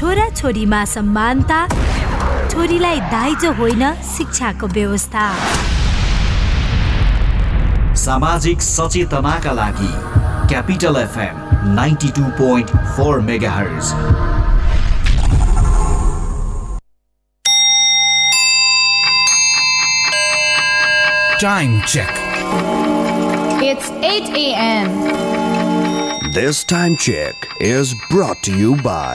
छोरा छोरीमा समानता छोरीलाई दाइजो होइन शिक्षाको व्यवस्था सामाजिक सचेतनाका लागि Capital FM ninety two point four mega Time check. It's 8 a.m. This time check is brought to you by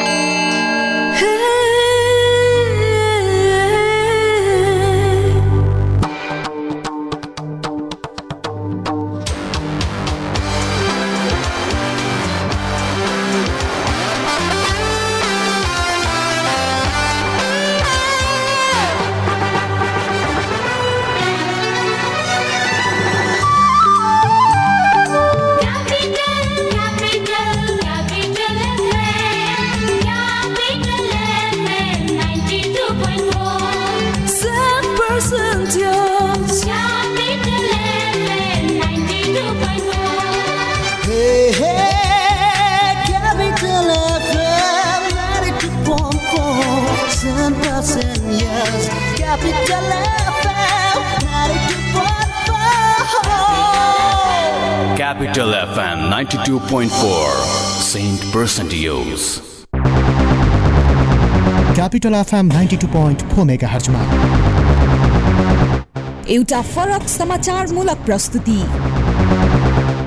Capital FM 92.4 Saint Percentios. Capital FM ninety two point four mega हर्चमा एउटा फरक समाचारमूलक प्रस्तुति।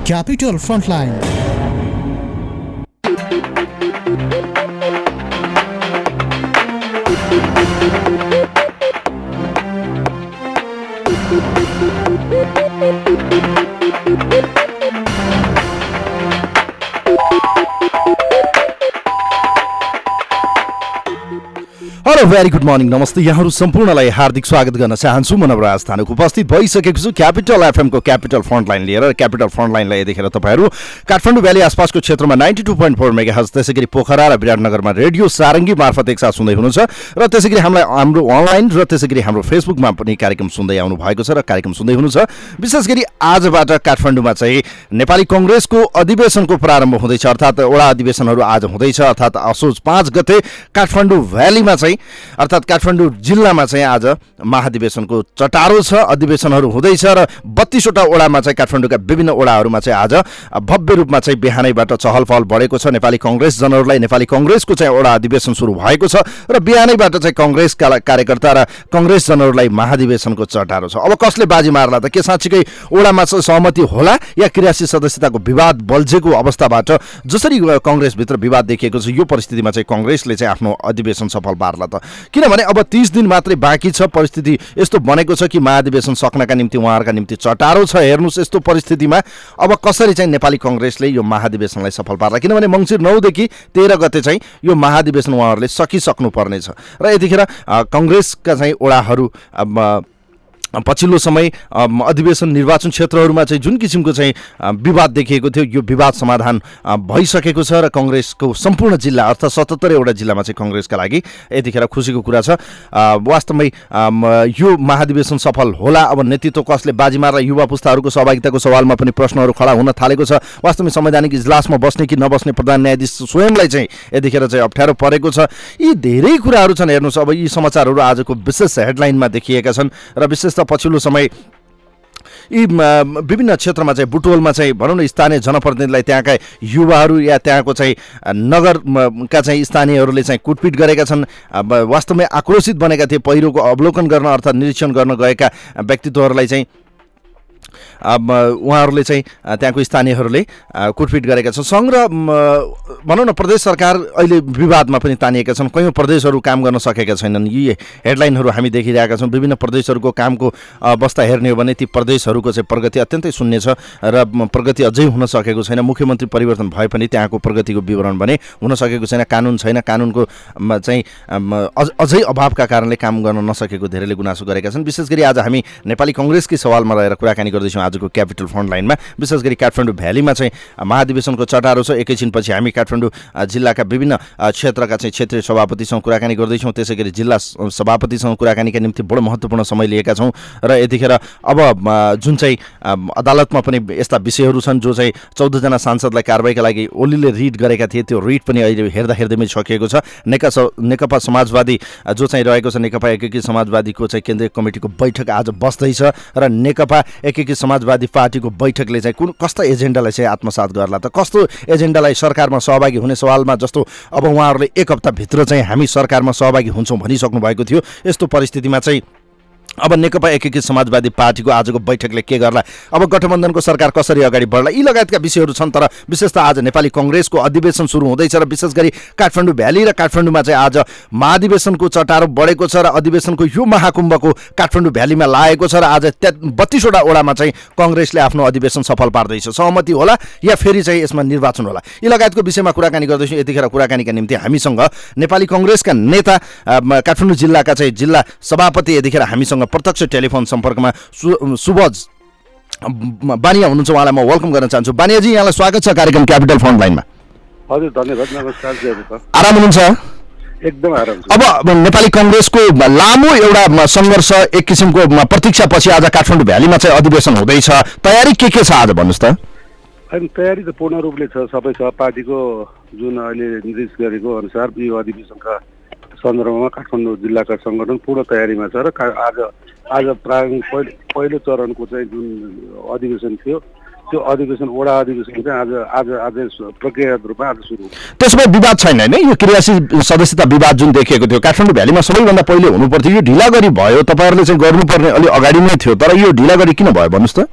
Capital Frontline very good morning नमस्ते। यहाँहरू सम्पूर्णलाई हार्दिक स्वागत गर्न चाहन्छु। म नवराज थानुक उपस्थित भइसकेको छु। क्यापिटल एफएमको क्यापिटल फ्रन्टलाइन लिएर क्यापिटल फ्रन्टलाइनलाई यतिखेर तपाईँहरू काठमाडौँ भ्याली आसपासको क्षेत्रमा ninety two point four megahertz त्यसै गरी पोखरा र विराटनगरमा रेडियो सारङ्गी मार्फत एकसाथ सुन्दै हुनुहुन्छ। र त्यसै गरी हामीलाई हाम्रो अनलाइन र त्यसै गरी हाम्रो फेसबुकमा पनि कार्यक्रम सुन्दै आउनु भएको छ र कार्यक्रम सुन्दै हुनुहुन्छ। विशेष गरी आजबाट काठमाडौँमा चाहिँ नेपाली कङ्ग्रेसको अधिवेशनको प्रारम्भ हुँदैछ। अर्थात् वडा अधिवेशनहरू आज हुँदैछ। अर्थात् असोज पाँच गते काठमाडौँ भ्यालीमा चाहिँ अर्थात् काठमाडौँ जिल्लामा चाहिँ आज महाधिवेशनको चटारो छ अधिवेशनहरू हुँदैछ र बत्तिसवटा ओडामा चाहिँ काठमाडौँका विभिन्न ओडाहरूमा चाहिँ आज भव्य रूपमा चाहिँ बिहानैबाट चहल पहल बढेको छ। नेपाली कङ्ग्रेस जनहरूलाई नेपाली कङ्ग्रेसको चाहिँ ओडा अधिवेशन सुरु भएको छ र बिहानैबाट चाहिँ कङ्ग्रेसका कार्यकर्ता र कङ्ग्रेस जनहरूलाई महाधिवेशनको चटारो छ। अब कसले बाजी मार्ला त? के साँच्चीकै ओडामा सहमति होला या क्रियाशील सदस्यताको विवाद बल्झेको अवस्थाबाट जसरी कङ्ग्रेसभित्र विवाद देखिएको छ यो परिस्थितिमा चाहिँ कङ्ग्रेसले चाहिँ आफ्नो अधिवेशन सफल पार्ला त? किनभने अब तिस दिन मात्रै बाँकी छ परिस्थिति। यस्तो बनेको छ कि महाधिवेशन सक्नका निम्ति उहाँहरूका निम्ति चटारो छ। हेर्नुहोस् यस्तो परिस्थितिमा अब कसरी चाहिँ नेपाली कङ्ग्रेसले यो महाधिवेशनलाई सफल पार्ला? किनभने मङ्सिर नौदेखि तेह्र गते चाहिँ यो महाधिवेशन उहाँहरूले सकिसक्नु पर्नेछ र यतिखेर कङ्ग्रेसका चाहिँ ओडाहरू पछिल्लो समय अधिवेशन निर्वाचन क्षेत्रहरूमा चाहिँ जुन किसिमको चाहिँ विवाद देखिएको थियो यो विवाद समाधान भइसकेको छ र कङ्ग्रेसको सम्पूर्ण जिल्ला अर्थात् सतहत्तरवटा जिल्लामा चाहिँ कङ्ग्रेसका लागि यतिखेर खुसीको कुरा छ। वास्तवमै यो महाधिवेशन सफल होला अब नेतृत्व कसले बाजी मार्ला युवा पुस्ताहरूको सहभागिताको सवालमा पनि प्रश्नहरू खडा हुन थालेको छ। वास्तवमै संवैधानिक इजलासमा बस्ने कि नबस्ने प्रधान न्यायाधीश स्वयंलाई चाहिँ यतिखेर चाहिँ अप्ठ्यारो परेको छ। यी धेरै कुराहरू छन् हेर्नुहोस् अब यी समाचारहरू आजको विशेष हेडलाइनमा देखिएका छन् र विशेष त पछिल्लो समय यी विभिन्न क्षेत्रमा चाहिँ बुटोलमा चाहिँ भनौँ न स्थानीय जनप्रतिनिधिलाई त्यहाँका युवाहरू या त्यहाँको चाहिँ अ, नगर म, का चाहिँ स्थानीयहरूले चाहिँ कुटपिट गरेका छन्। वास्तवमै आक्रोशित बनेका थिए पहिरोको अवलोकन गर्न अर्थात् निरीक्षण गर्न गएका व्यक्तित्वहरूलाई चाहिँ। उहाँहरूले चाहिँ त्यहाँको स्थानीयहरूले कुटपिट गरेका छन्। सङ्घ र भनौँ न प्रदेश सरकार अहिले विवादमा पनि तानिएका छन्। कयौँ प्रदेशहरू काम गर्न सकेका छैनन्। यी हेडलाइनहरू हामी देखिरहेका छौँ। विभिन्न प्रदेशहरूको कामको अवस्था हेर्ने हो भने ती प्रदेशहरूको चाहिँ प्रगति अत्यन्तै शून्य छ र प्रगति अझै हुन सकेको छैन। मुख्यमन्त्री परिवर्तन भए पनि त्यहाँको प्रगतिको विवरण भने हुन सकेको छैन। कानुन छैन। कानुनको चाहिँ अझै अभावका कारणले काम गर्न नसकेको धेरैले गुनासो गरेका छन्। विशेष गरी आज हामी नेपाली कङ्ग्रेसकै सवालमा रहेर कुराकानी गर्दैछौँ। आजको क्यापिटल फ्रन्ट लाइनमा। विशेष गरी काठमाडौँ भ्यालीमा चाहिँ महाधिवेशनको चटारो छ। एकैछिनपछि हामी काठमाडौँ जिल्लाका विभिन्न क्षेत्रका चाहिँ क्षेत्रीय सभापतिसँग कुराकानी गर्दैछौँ। त्यसै गरी जिल्ला सभापतिसँग कुराकानीका निम्ति बडो महत्त्वपूर्ण समय लिएका छौँ। र यतिखेर अब जुन चाहिँ अदालतमा पनि यस्ता विषयहरू छन् जो चाहिँ चौधजना सांसदलाई कारवाहीका लागि ओलीले रिट गरेका थिए त्यो रिट पनि अहिले हेर्दा हेर्दैमै सकिएको छ। नेकपा नेकपा समाजवादी जो चाहिँ रहेको छ नेकपा एकीकृत समाजवादीको चाहिँ केन्द्रीय कमिटीको बैठक आज बस्दैछ। र नेकपा एकीकृत समाजवादी पार्टीको बैठकले चाहिँ कुन कस्ता एजेन्डालाई चाहिँ आत्मसात गर्ला त कस्तो एजेन्डालाई सरकारमा सहभागी हुने सवालमा जस्तो अब उहाँहरूले एक हप्ताभित्र चाहिँ हामी सरकारमा सहभागी हुन्छौँ भनिसक्नु भएको थियो। यस्तो परिस्थितिमा चाहिँ अब नेकपा एकीकृत समाजवादी पार्टीको आजको बैठकले के गर्ला? अब गठबन्धनको सरकार कसरी अगाडि बढ्ला? यी लगायतका विषयहरू छन् तर विशेष त आज नेपाली कङ्ग्रेसको अधिवेशन सुरु हुँदैछ र विशेष गरी काठमाडौँ भ्याली र काठमाडौँमा चाहिँ आज महाधिवेशनको चटारो बढेको छ र अधिवेशनको यो महाकुम्भको काठमाडौँ भ्यालीमा लागेको छ र आज त्या बत्तिसवटा ओडामा चाहिँ कङ्ग्रेसले आफ्नो अधिवेशन सफल पार्दैछ। सहमति होला या फेरि चाहिँ यसमा निर्वाचन होला? यी लगायतको विषयमा कुराकानी गर्दैछौँ। यतिखेर कुराकानीका निम्ति हामीसँग नेपाली कङ्ग्रेसका नेता काठमाडौँ जिल्लाका चाहिँ जिल्ला सभापति यतिखेर हामीसँग प्रत्यक्ष टेलिफोन सम्पर्कमा सु सुबज बानिया हुनुहुन्छ उहाँलाई म वेलकम गर्न चाहन्छु। बानियाजी यहाँलाई स्वागत छ कार्यक्रम क्यापिटल फ्रन्ट लाइनमा हजुर धन्यवाद। नमस्कार आराम हुनुहुन्छ? एकदम आराम अब नेपाली कङ्ग्रेसको लामो एउटा सङ्घर्ष एक किसिमको म, प्रतीक्षापछि आज काठमाडौँ भ्यालीमा चाहिँ अधिवेशन हुँदैछ। तयारी के के छ आज भन्नुहोस् त? अनि तयारी त पूर्ण रूपले छ। सबै छ पार्टीको जुन अहिले निर्देश गरेको अनुसार यो अधिवेशनका सन्दर्भमा काठमाडौँ जिल्लाका सङ्गठन पूर्ण तयारीमा छ र आज आज प्रारम्भ पहिलो चरणको चाहिँ जुन अधिवेशन थियो त्यो अधिवेशन वडा अधिवेशन चाहिँ आज आज आज प्रक्रियागत रूपमा आज सुरु हुन्छ। त्यसो भए विवाद छैन होइन यो क्रियाशील सदस्यता विवाद जुन देखिएको थियो काठमाडौँ भ्यालीमा सबैभन्दा पहिले हुनुपर्थ्यो यो ढिला गरी भयो तपाईँहरूले चाहिँ गर्नुपर्ने अलि अगाडि नै थियो तर यो ढिला गरी किन भयो भन्नुहोस् त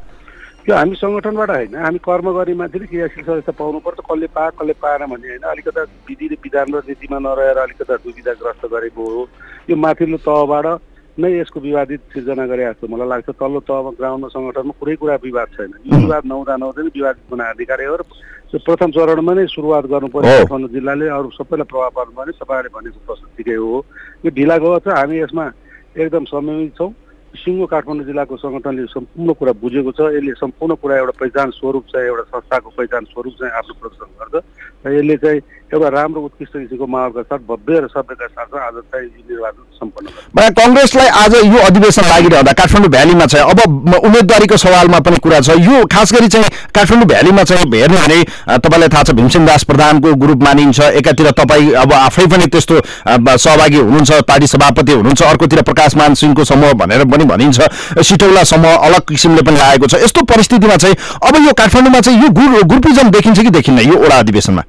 त्यो हामी सङ्गठनबाट होइन हामी कर्म गरी मान्छेले क्रियाशील पाउनु पर्छ कसले पा कसले पाएन भन्ने होइन। अलिकता विधि र विधान र नीतिमा नरहेर अलिकता दुविधाग्रस्त गरेको हो। यो माथिल्लो तहबाट नै यसको विवादित सिर्जना गरे जस्तो मलाई लाग्छ। तल्लो तहमा ग्राउन्डमा सङ्गठनमा कुनै कुरा विवाद छैन। यो विवाद नहुँदा नहुँदै नै विवादित बनाउने अधिकार हो। र प्रथम चरणमा नै सुरुवात गर्नु पर्यो। काठमाडौँ जिल्लाले अरू सबैलाई प्रभाव पार्नु पर्ने तपाईँहरूले भनेको प्रश्न ठिकै हो। यो ढिला गएको छ हामी यसमा एकदम संयमित छौँ। सिङ्गो काठमाडौँ जिल्लाको सङ्गठनले सम्पूर्ण कुरा बुझेको छ। यसले सम्पूर्ण कुरा एउटा पहिचान स्वरूप चाहिँ एउटा संस्थाको पहिचान स्वरूप चाहिँ आफ्नो प्रदर्शन गर्छ। र यसले चाहिँ एउटा राम्रो उत्कृष्ट किसिमको माहौलका साथ भव्य र सभ्यका साथ आज चाहिँ निर्वाचन सम्पन्न मलाई कङ्ग्रेसलाई आज यो अधिवेशन लागिरहँदा काठमाडौँ भ्यालीमा चाहिँ अब उम्मेदवारीको सवालमा पनि कुरा छ। यो खास गरी चाहिँ काठमाडौँ भ्यालीमा चाहिँ हेर्नु भने तपाईँलाई थाहा छ भीमसेन दास प्रधानको ग्रुप मानिन्छ। एकातिर तपाईँ अब आफै पनि त्यस्तो सहभागी हुनुहुन्छ पार्टी सभापति हुनुहुन्छ अर्कोतिर प्रकाश मान सिंहको समूह भनेर पनि भनिन्छ। सिटौला समूह अलग किसिमले पनि लागेको छ। यस्तो परिस्थितिमा चाहिँ अब यो काठमाडौँमा चाहिँ यो ग्रु ग्रुपिजम देखिन्छ कि देखिन्न यो वडा अधिवेशनमा?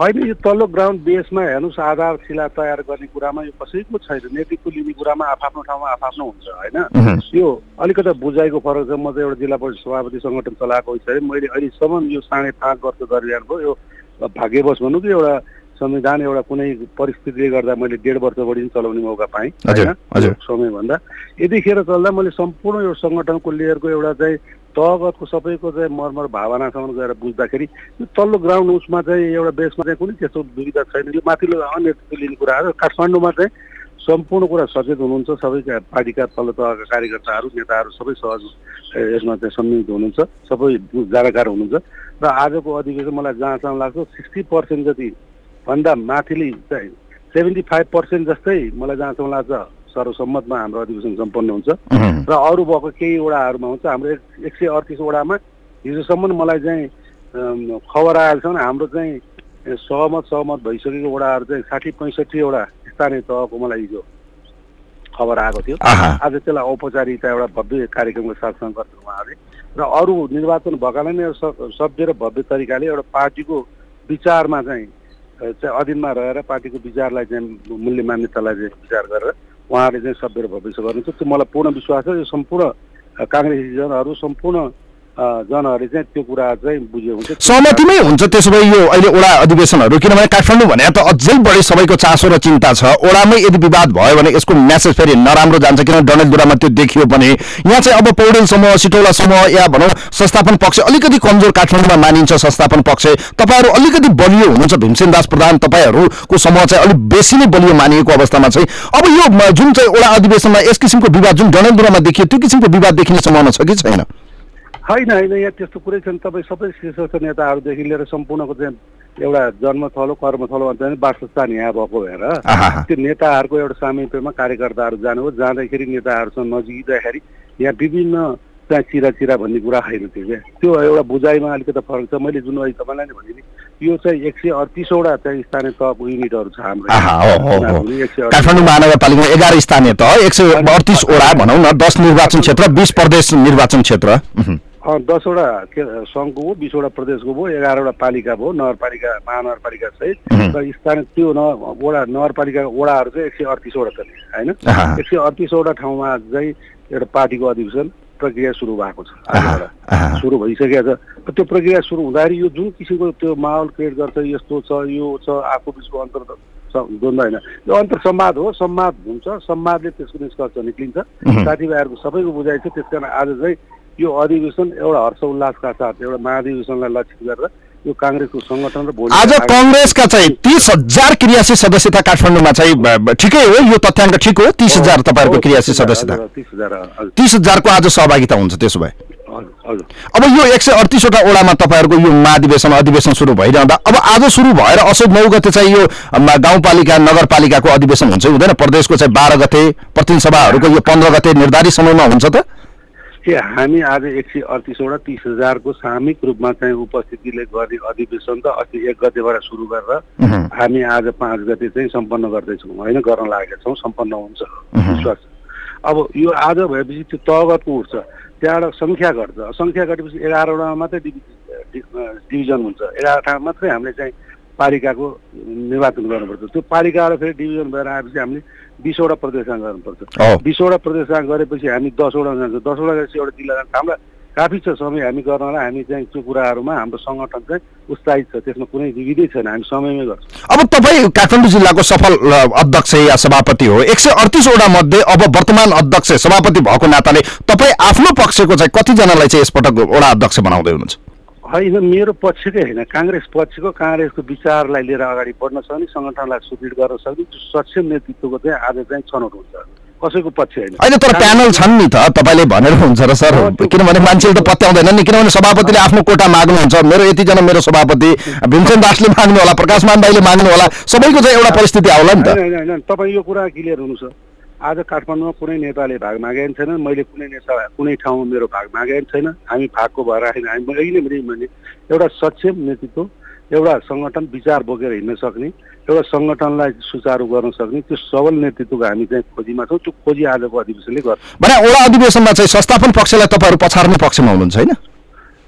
होइन यो तल्लो ग्राउन्ड बेसमा हेर्नुहोस् आधारशिला तयार गर्ने कुरामा यो कसैको छैन। नेतृत्व लिने कुरामा आफ्नो ठाउँमा आफ्नो हुन्छ होइन? यो अलिकता बुझाइको फरक छ। म चाहिँ एउटा जिल्ला परिषद सभापति सङ्गठन चलाएको हिसाबले मैले अहिलेसम्म यो साढे पाँच वर्ष गरिरहनु भयो यो भाग्यवश भनौँ कि एउटा संविधान एउटा कुनै परिस्थितिले गर्दा मैले डेढ वर्ष बढी चलाउने मौका पाएँ होइन? समयभन्दा। यतिखेर चल्दा मैले सम्पूर्ण यो सङ्गठनको लेयरको एउटा चाहिँ तहगतको सबैको चाहिँ मर्मर भावनासम्म गएर बुझ्दाखेरि यो तल्लो ग्राउन्ड उसमा चाहिँ एउटा बेसमा चाहिँ कुनै त्यस्तो दुविधा छैन। यो माथिल्लो अन्य लिने कुराहरू काठमाडौँमा चाहिँ सम्पूर्ण कुरा सचेत हुनुहुन्छ। सबै का- पार्टीका तल्लो तहका कार्यकर्ताहरू नेताहरू सबै सहज यसमा चाहिँ सम्मिलित हुनुहुन्छ। सबै जानकार हुनुहुन्छ। र आजको अधिवेशन मलाई जहाँसम्म लाग्छ सिक्सटी पर्सेन्ट जति भन्दा माथिले चाहिँ सेभेन्टी फाइभ पर्सेन्ट जस्तै मलाई जहाँसम्म लाग्छ। सर्वसम्मतमा हाम्रो अधिवेशन सम्पन्न हुन्छ। र अरू भएको केही वडाहरूमा हुन्छ हाम्रो एक एक सय अडतिस वडामा हिजोसम्म मलाई चाहिँ खबर आएकोसम्म हाम्रो चाहिँ सहमत सहमत भइसकेको वडाहरू चाहिँ साठी पैँसठीवटा स्थानीय तहको मलाई हिजो खबर आएको थियो। आज त्यसलाई औपचारिकता एउटा भव्य कार्यक्रमको साथसँग गर्छ उहाँहरूले। र अरू निर्वाचन भएकालाई नै सभ्य र भव्य तरिकाले एउटा पार्टीको विचारमा चाहिँ चाहिँ अधीनमा रहेर पार्टीको विचारलाई चाहिँ मूल्य मान्यतालाई चाहिँ विचार गरेर उहाँहरूले चाहिँ सभ्य भविष्य गर्नुहुन्छ। त्यो मलाई पूर्ण विश्वास छ। यो सम्पूर्ण काङ्ग्रेसी जनहरू सम्पूर्ण जनहरूले चाहिँ त्यो कुरा चाहिँ बुझे हुन्छ। सहमतिमै हुन्छ त्यसो भए यो अहिले ओडा अधिवेशनहरू किनभने काठमाडौँ भने त अझै बढी सबैको चासो र चिन्ता छ। ओडामै यदि विवाद भयो भने यसको म्यासेज फेरि नराम्रो जान्छ किन डडेलधुरामा त्यो देखियो भने यहाँ चाहिँ अब पौडेल समूह सिटौला समूह या भनौँ संस्थापन पक्ष अलिकति कमजोर काठमाडौँमा मानिन्छ संस्थापन पक्ष। तपाईँहरू अलिकति बलियो हुनुहुन्छ भीमसेन दास प्रधान तपाईँहरूको समूह चाहिँ अलिक बेसी नै बलियो मानिएको अवस्थामा चाहिँ। अब यो जुन चाहिँ ओडा अधिवेशनमा यस किसिमको विवाद जुन डडेलधुरामा देखियो त्यो किसिमको विवाद देखिने सम्भावना छ कि छैन? होइन होइन यहाँ त्यस्तो कुरै छैन। तपाईँ सबै शीर्षस्थ नेताहरूदेखि लिएर सम्पूर्णको चाहिँ एउटा जन्मथलो कर्मथलो अन्त नि वासस्थान यहाँ भएको भएर। त्यो नेताहरूको एउटा सामिप्यमा कार्यकर्ताहरू जानुभयो। जाँदाखेरि नेताहरूसँग नजिकिँदाखेरि यहाँ विभिन्न त्यहाँ चिरा चिरा भन्ने कुरा होइन त्यो क्या। त्यो एउटा बुझाइमा अलिकति फरक छ। मैले जुन अहिले तपाईँलाई नै भने नि यो चाहिँ एक सय अडतिसवटा चाहिँ स्थानीय तहको युनिटहरू छ हाम्रो हो, हो, हो। काठमाडौँ महानगरपालिकामा एघार स्थानीय तह एक सय अडतिसवटा भनौँ न दस निर्वाचन क्षेत्र बिस प्रदेश निर्वाचन क्षेत्र। दसवटा के सङ्घको भयो बिसवटा प्रदेशको भयो एघारवटा पालिका भयो नगरपालिका महानगरपालिका सहित। र स्थानीय त्यो न वडा नगरपालिका वडाहरू चाहिँ एक सय अडतिसवटा छ नि, होइन। एक सय अडतिसवटा ठाउँमा चाहिँ एउटा पार्टीको अधिवेशन प्रक्रिया सुरु भएको छ। सुरु भइसकेको छ त्यो प्रक्रिया सुरु हुँदाखेरि यो जुन किसिमको त्यो माहौल क्रिएट गर्छ यस्तो छ यो छ आफू बिचको अन्तर द्वन्द्व होइन यो अन्तर संवाद हो संवाद हुन्छ संवादले त्यसको निष्कर्ष निक्लिन्छ उहुँ। साथीभाइहरूको सबैको बुझाइ छ त्यस कारण आज चाहिँ यो अधिवेशन एउटा हर्ष उल्लासका साथ एउटा महाधिवेशनलाई लक्षित गरेर यो काङ्ग्रेसको सङ्गठन र भोलि आज कङ्ग्रेसका चाहिँ तिस हजार क्रियाशील सदस्यता काठमाडौँ चाहिँ ठिकै हो? यो तथ्याङ्क ठिक हो? तिस हजार तपाईँहरूको क्रियाशील सदस्यता। तिस हजार हजुर। तिस हजारको आज सहभागिता हुन्छ त्यसो भए। अब यो एक सय अडतिसवटा ओडामा तपाईँहरूको यो महाधिवेशन अधिवेशन सुरु भइरहँदा अब आज सुरु भएर असोज नौ गते चाहिँ यो गाउँपालिका नगरपालिकाको अधिवेशन हुन्छ। हुँदैन प्रदेशको चाहिँ बाह्र गते प्रतिनिधि सभाहरूको यो पन्ध्र गते निर्धारित समयमा हुन्छ त? के हामी आज एक सय अडतिसवटा तिस हजारको सामूहिक रूपमा चाहिँ उपस्थितिले गर्ने अधिवेशन त अस्ति एक गतेबाट सुरु गरेर। हामी आज पाँच गते चाहिँ सम्पन्न गर्दैछौँ होइन गर्न लागेका छौँ सम्पन्न हुन्छ। विश्वास। अब यो आज भएपछि त्यो तहगतको उठ्छ त्यहाँबाट सङ्ख्या घट्छ सङ्ख्या घटेपछि एघारवटा मात्रै डिभिजन हुन्छ एघार ठाउँ मात्रै हामीले चाहिँ पालिकाको निर्वाचन गर्नुपर्छ। त्यो पालिकाबाट फेरि डिभिजन भएर आएपछि हामीले बिसवटा प्रदेशमा गर्नुपर्छ। बिसवटा प्रदेशमा गरेपछि हामी दसवटा जान्छौँ। दसवटा गएपछि एउटा जिल्ला जान्छ। हामीलाई काफी छ समय हामी गर्नलाई। हामी चाहिँ त्यो कुराहरूमा हाम्रो सङ्गठन चाहिँ उत्साहित छ। त्यसमा कुनै विविधै छैन। हामी समयमै गर्छौँ। अब तपाईँ काठमाडौँ जिल्लाको सफल अध्यक्ष या सभापति हो। एक सय अडतिसवटा मध्ये अब वर्तमान अध्यक्ष सभापति भएको नाताले तपाईँ आफ्नो पक्षको चाहिँ कतिजनालाई चाहिँ यसपटक वडा अध्यक्ष बनाउँदै हुनुहुन्छ? होइन मेरो पक्षकै होइन काङ्ग्रेस पक्षको काङ्ग्रेसको विचारलाई लिएर अगाडि बढ्न सक्ने सङ्गठनलाई सुदृढ गर्न सक्ने त्यो सक्षम नेतृत्वको चाहिँ आज चाहिँ छनौट हुन्छ। कसैको पक्ष होइन। होइन तर प्यानल छन् नि त तपाईँले भनेर हुन्छ र सर। किनभने मान्छेले त पत्याउँदैन नि किनभने सभापतिले आफ्नो कोटा माग्नुहुन्छ। मेरो यतिजना मेरो सभापति भीमसेन दासले माग्नु होला प्रकाशमान दाईले माग्नु होला सबैको चाहिँ एउटा परिस्थिति आउला नि त। होइन तपाईँ यो कुरा क्लियर हुनु छ। आज काठमाडौँमा कुनै नेताले भाग मागेको छैन मैले कुनै नेता कुनै ठाउँमा मेरो भाग मागेको छैन हामी भागको भएर होइन हामी अहिले पनि भने एउटा सक्षम नेतृत्व एउटा सङ्गठन विचार बोकेर हिँड्न सक्ने एउटा सङ्गठनलाई सुचारू गर्न सक्ने त्यो सबल नेतृत्वको हामी चाहिँ खोजीमा छौँ त्यो खोजी आजको अधिवेशनले गर्छ। भने वडा अधिवेशनमा चाहिँ संस्थापन पक्षलाई तपाईँहरू पछार्ने पक्षमा हुनुहुन्छ होइन?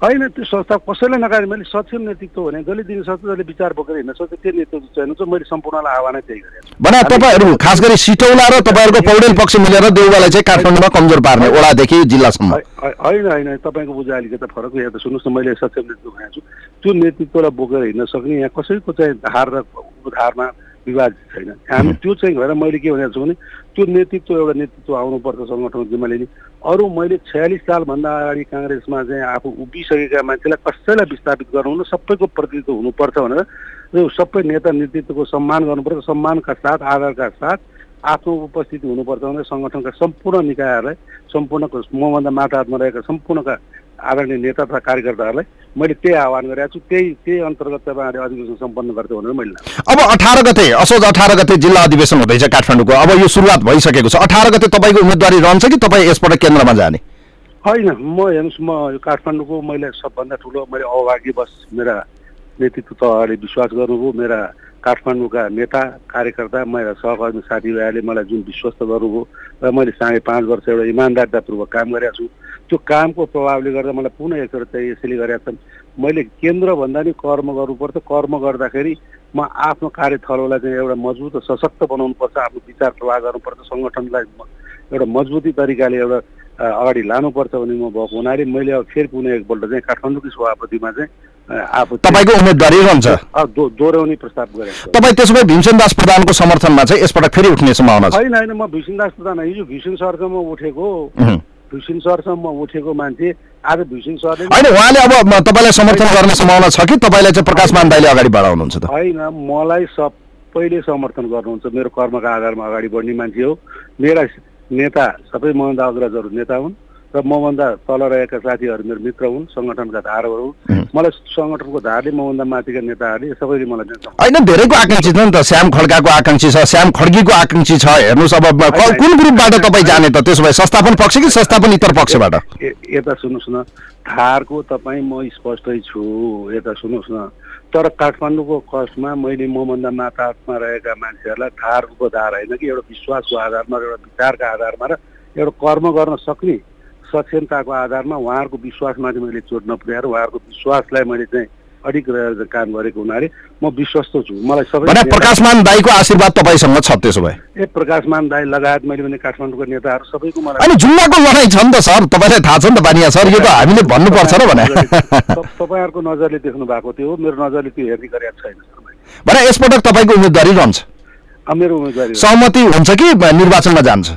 होइन त्यो संस्था कसैलाई नकारे मैले सक्षम नेतृत्व भने जसले दिन सक्छ जसले विचार बोकेर हिँड्न सक्छ त्यो नेतृत्व चाहिँ मैले सम्पूर्णलाई आह्वानै त्यही गरेको छु। भने तपाईँहरू खास गरी सिटौला र तपाईँहरूको पौडेल पक्ष मिलेर देउबालाई चाहिँ काठमाडौँमा कमजोर पार्ने वडादेखि जिल्लासम्म होइन होइन तपाईँको बुझाइ अलिकति फरक हो। यहाँ त सुन्नुहोस् न मैले सक्षम नेतृत्व भनेको छु त्यो नेतृत्वलाई बोकेर हिँड्न सक्ने यहाँ कसैको चाहिँ धार र उधारमा विवाद छैन। हामी त्यो चाहिँ भएर मैले के भनेको छु भने त्यो नेतृत्व एउटा नेतृत्व आउनुपर्छ सङ्गठनको जिम्मा लिने अरू मैले छयालिस सालभन्दा अगाडि काङ्ग्रेसमा चाहिँ आफू उभिसकेका मान्छेलाई कसैलाई विस्थापित गराउनु सबैको प्रतिनिधित्व हुनुपर्छ भनेर यो सबै नेता नेतृत्वको सम्मान गर्नुपर्छ सम्मानका साथ आदरका साथ आफ्नो उपस्थिति हुनुपर्छ भने सङ्गठनका सम्पूर्ण निकायहरूलाई सम्पूर्णको मभन्दा माथि हातमा रहेका सम्पूर्णका आदरणीय नेता तथा कार्यकर्ताहरूलाई मैले त्यही आह्वान गरेको छु त्यही त्यही अन्तर्गत तपाईँहरूले अधिवेशन सम्पन्न गर्थ्यो भनेर मैले। अब अठार गते असोज अठार गते जिल्ला अधिवेशन हुँदैछ काठमाडौँको। अब यो सुरुवात भइसकेको छ। अठार गते तपाईँको उम्मेदवारी रहन्छ कि तपाईँ यसपल्ट केन्द्रमा जाने? होइन म हेर्नुहोस् म यो काठमाडौँको मैले सबभन्दा ठुलो मैले अभागी बस मेरा नेतृत्व तहहरूले विश्वास गर्नुभयो। मेरा काठमाडौँका नेता कार्यकर्ता मेरा सहकर्मी साथीभाइहरूले मलाई जुन विश्वस्त गर्नुभयो र मैले साढे पाँच वर्ष एउटा इमान्दारितापूर्वक काम गरेको छु। त्यो कामको प्रभावले गर्दा मलाई पुनः एकचोटि चाहिँ यसैले गरेका छन्। मैले केन्द्रभन्दा नि कर्म गर्नुपर्छ। कर्म गर्दाखेरि म आफ्नो कार्यथलोलाई चाहिँ एउटा मजबुत र सशक्त बनाउनुपर्छ। आफ्नो विचार प्रवाह गर्नुपर्छ। सङ्गठनलाई एउटा मजबुती तरिकाले एउटा अगाडि लानुपर्छ भन्ने म भएको हुनाले मैले अब फेरि पुनः एकपल्ट चाहिँ काठमाडौँकै सभापतिमा चाहिँ आफू तपाईँको उम्मेदवारी रहन्छ। दोहोऱ्याउने प्रस्ताव गरेको छु। तपाईँ त्यसो भए भीमसेन दास प्रधानको समर्थनमा चाहिँ यसपटक फेरि उठ्ने सम्भावना छ। होइन होइन म भीषणदास प्रधान होइन, हिजो भीषण सरसम्म उठेको। भीषण सरसम्म उठेको मान्छे आज भीषण सरले होइन उहाँले अब तपाईँलाई समर्थन गर्ने सम्भावना छ कि? तपाईँलाई चाहिँ प्रकाश मान दाईले अगाडि बढाउनुहुन्छ त? होइन मलाई सबैले समर्थन गर्नुहुन्छ। मेरो कर्मका आधारमा अगाडि बढ्ने मान्छे हो। मेरा नेता सबै महन्त अग्रजहरू नेता हुन्। र मभन्दा तल रहेका साथीहरू मेरो मित्र हुन् सङ्गठनका धारहरू हुन्। मलाई सङ्गठनको धारले मभन्दा माथिका नेताहरूले सबैले मलाई होइन धेरैको आकाङ्क्षी छ नि त। श्याम खड्काको आकाङ्क्षी छ श्याम खड्गीको आकाङ्क्षी छ हेर्नुहोस् अब कुन ग्रुपबाट तपाईँ जाने त? त्यसो भए संस्थापन पक्ष कि संस्थापन इतर पक्षबाट? यता सुन्नुहोस् न। थारको तपाईँ म स्पष्टै छु यता सुन्नुहोस् न। तर काठमाडौँको कस्टमा मैले मभन्दा मातामा रहेका मान्छेहरूलाई धार होइन कि एउटा विश्वासको आधारमा र एउटा विचारका आधारमा र एउटा कर्म गर्न सक्ने सक्षमताको आधारमा उहाँहरूको विश्वासमाथि मैले चोट नपुर्याएर उहाँहरूको विश्वासलाई मैले चाहिँ अडिक रहेर काम गरेको हुनाले म विश्वस्त छु। मलाई सबै प्रकाशमान दाईको आशीर्वाद तपाईँसँग छ त्यसो भए। ए प्रकाशमान दाई लगायत मैले भने काठमाडौँको नेताहरू सबैको मलाई अनि जुम्लाको लडाइँ छ नि त सर। तपाईँलाई थाहा छ नि त बानिया सर। यो त हामीले भन्नुपर्छ र भने। तप- तपाईँहरूको नजरले देख्नु भएको त्यो हो। मेरो नजरले त्यो हेर्ने गरेको छैन। भने यसपटक तपाईँको उम्मेदवारी रहन्छ। मेरो उम्मेदवारी। सहमति हुन्छ कि निर्वाचनमा जान्छ?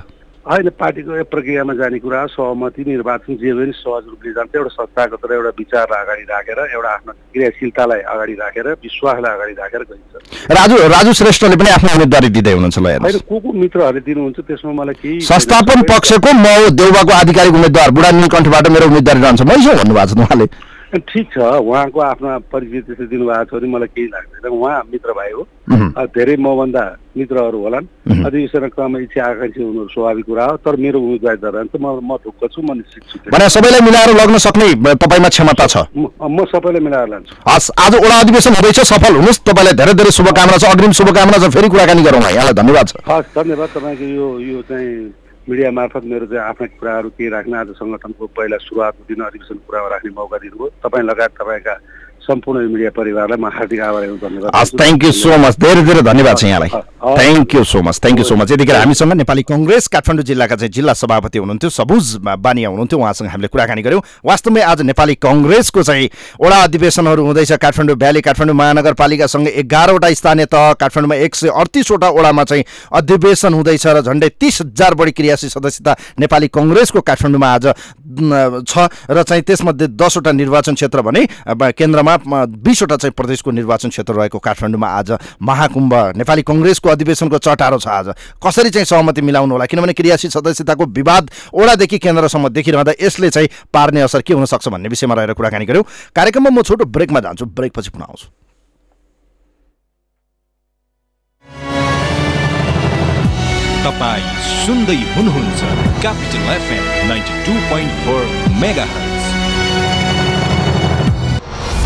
होइन पार्टीको यो प्रक्रियामा जाने कुरा सहमति निर्वाचन जे पनि सहज रूपले जान्छ एउटा संस्थागत र एउटा विचारलाई अगाडि राखेर एउटा आफ्नो क्रियाशीलतालाई अगाडि राखेर विश्वासलाई अगाडि राखेर गइन्छ राजु राजु श्रेष्ठले पनि आफ्नो उम्मेदवारी दिँदै हुनुहुन्छ ल होइन को को मित्रहरूले दिनुहुन्छ त्यसमा मलाई केही संस्थापन पक्षको म देउबाको आधिकारिक उम्मेद्वार बुढा नीलकण्ठबाट मेरो उम्मेदवारी रहन्छ। मै छु भन्नुभएको छ उहाँले। ठिक छ उहाँको आफ्ना परिचय त्यसरी दिनुभएको छ भने मलाई केही लाग्दैन। उहाँ मित्र भाइ हो। धेरै मभन्दा मित्रहरू होलान्। अधिवेशन क्रममा इच्छा आकाङ्क्षी हुनु स्वाभाविक कुरा हो। तर मेरो उम्मेदवारी त रहन्छ म म ढुक्क छु म निश्चित छु। भने सबैलाई मिलाएर लग्न सक्ने तपाईँमा क्षमता छ। म सबैलाई मिलाएर लान्छु। हस् आज वडा अधिवेशन हुँदैछ सफल हुनुहोस्। तपाईँलाई धेरै धेरै शुभकामना छ अग्रिम शुभकामना छ फेरि कुराकानी गरौँ यहाँलाई धन्यवाद छ। हस् धन्यवाद। तपाईँको यो यो चाहिँ मिडिया मार्फत मेरो चाहिँ आफ्ना कुराहरू केही राख्न आज सङ्गठनको पहिला सुरुवातको दिन अधिवेशन कुरामा राख्ने मौका दिनुभयो। तपाईँ लगायत तपाईँका सम्पूर्ण मिडिया परिवारलाई म हार्दिक आभार धन्यवाद हस् थ्याङ्क यू सो मच धेरै धेरै धन्यवाद छ यहाँलाई thank you so much thank you so much यतिखेर हामीसँग नेपाली कङ्ग्रेस काठमाडौँ जिल्लाका चाहिँ जिल्ला सभापति हुनुहुन्थ्यो सबुज बानिया हुनुहुन्थ्यो उहाँसँग हामीले कुराकानी गऱ्यौँ वास्तवमै आज नेपाली कङ्ग्रेसको चाहिँ वडा अधिवेशनहरू हुँदैछ काठमाडौँ भ्याली काठमाडौँ महानगरपालिकासँग एघारवटा स्थानीय तह काठमाडौँमा एक सय अडतिसवटा वडामा चाहिँ अधिवेशन हुँदैछ र झन्डै तिस हजार बढी क्रियाशील सदस्यता नेपाली कङ्ग्रेसको काठमाडौँमा आज छ र चाहिँ त्यसमध्ये दसवटा निर्वाचन क्षेत्र भने अब केन्द्रमा बिसवटा चाहिँ प्रदेशको निर्वाचन क्षेत्र रहेको काठमाडौँमा आज महाकुम्भ नेपाली कङ्ग्रेसको अधिवेशनको चटारो छ आज। कसरी चाहिँ सहमति मिलाउनु होला? किनभने क्रियाशील सदस्यताको विवाद ओडादेखि केन्द्रसम्म देखिरहँदा यसले चाहिँ पार्ने असर के हुनसक्छ भन्ने विषयमा रहेर कुराकानी गऱ्यौँ कार्यक्रममा म छोटो ब्रेकमा जान्छु। ब्रेकपछि पुनः आउँछु। तपाईँ सुन्दै हुनुहुन्छ Capital FM ninety two point four mega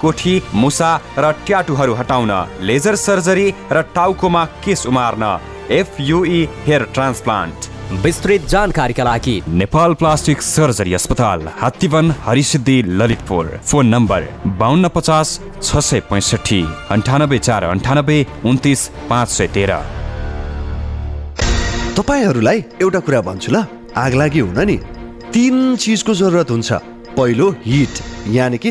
कोठी मुसा र ट्याटुहरू हटाउन लेजर सर्जरी र टाउकोमा केस उमार्न। FUE hair transplant. विस्तृत जानकारीका लागि नेपाल प्लास्टिक सर्जरी अस्पताल हात्तीवन हरिसिद्धि ललितपुर। फोन नम्बर बाहन्न पचास छ सय पैँसठी अन्ठानब्बे चार अन्ठानब्बे उन्तिस पाँच सय तेह्र। तपाईँहरूलाई एउटा कुरा भन्छु ल। आग लागि हुन नि। तिन चिजको जरुरत हुन्छ। पहिलो हिट यानि कि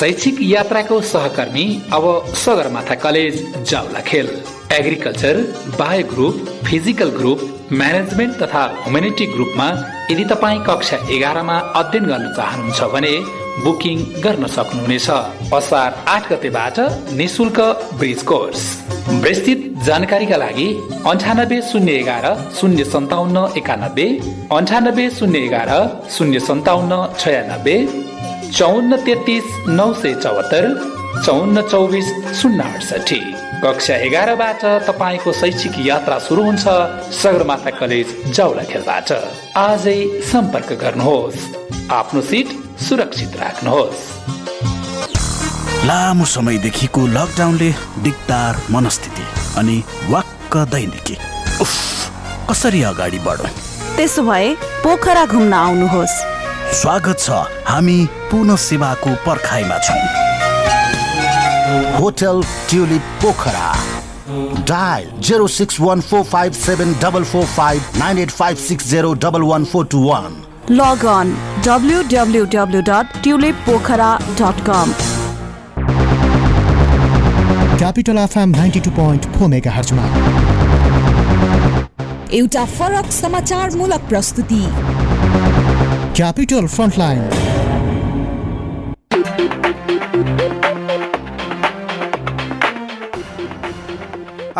शैक्षिक यात्राको सहकर्मी अब Sagarmatha college Jawalakhel agriculture bio group physical group management तथा ह्युमेनिटी ग्रुपमा यदि तपाईँ कक्षा एघारमा अध्ययन गर्न चाहनुहुन्छ भने बुकिङ गर्न सक्नुहुनेछ। असार आठ गतेबाट निशुल्क ब्रिज कोर्स। विस्तृत जानकारीका लागि अन्ठानब्बे शून्य एघार शून्य सन्ताउन्न एकानब्बे अन्ठानब्बे शून्य एघार शून्य सन्ताउन्न छयानब्बे चौन्न तेत्तिस नौ सय चौहत्तर चौन्न चौबिस शून्य अडसठी कक्षा एघारबाट तपाईँको शैक्षिक यात्रा सुरु हुन्छ सगरमाथा कलेज जाउलाखेलबाट आजै सम्पर्क गर्नुहोस्। आफ्नो सिट सुरक्षित राख्नुहोस्। लामो समयदेखिको लकडाउनले दिगदार मनस्थिति अनि वाक्क दैनिकी। उफ कसरी अगाडि बढौँ? त्यसो भए पोखरा घुम्न आउनुहोस्। स्वागत छ हामी पुनः सेवाको पर्खाइमा छौँ। Hotel Tulip Pokhara. Dial zero six one four five seven double four five nine eight five six zero double one four two one. Log on W W W dot tulip pokhara dot com. Capital FM ninety two point four mega हर्चमा एउटा फरक समाचारमूलक प्रस्तुति। Capital Frontline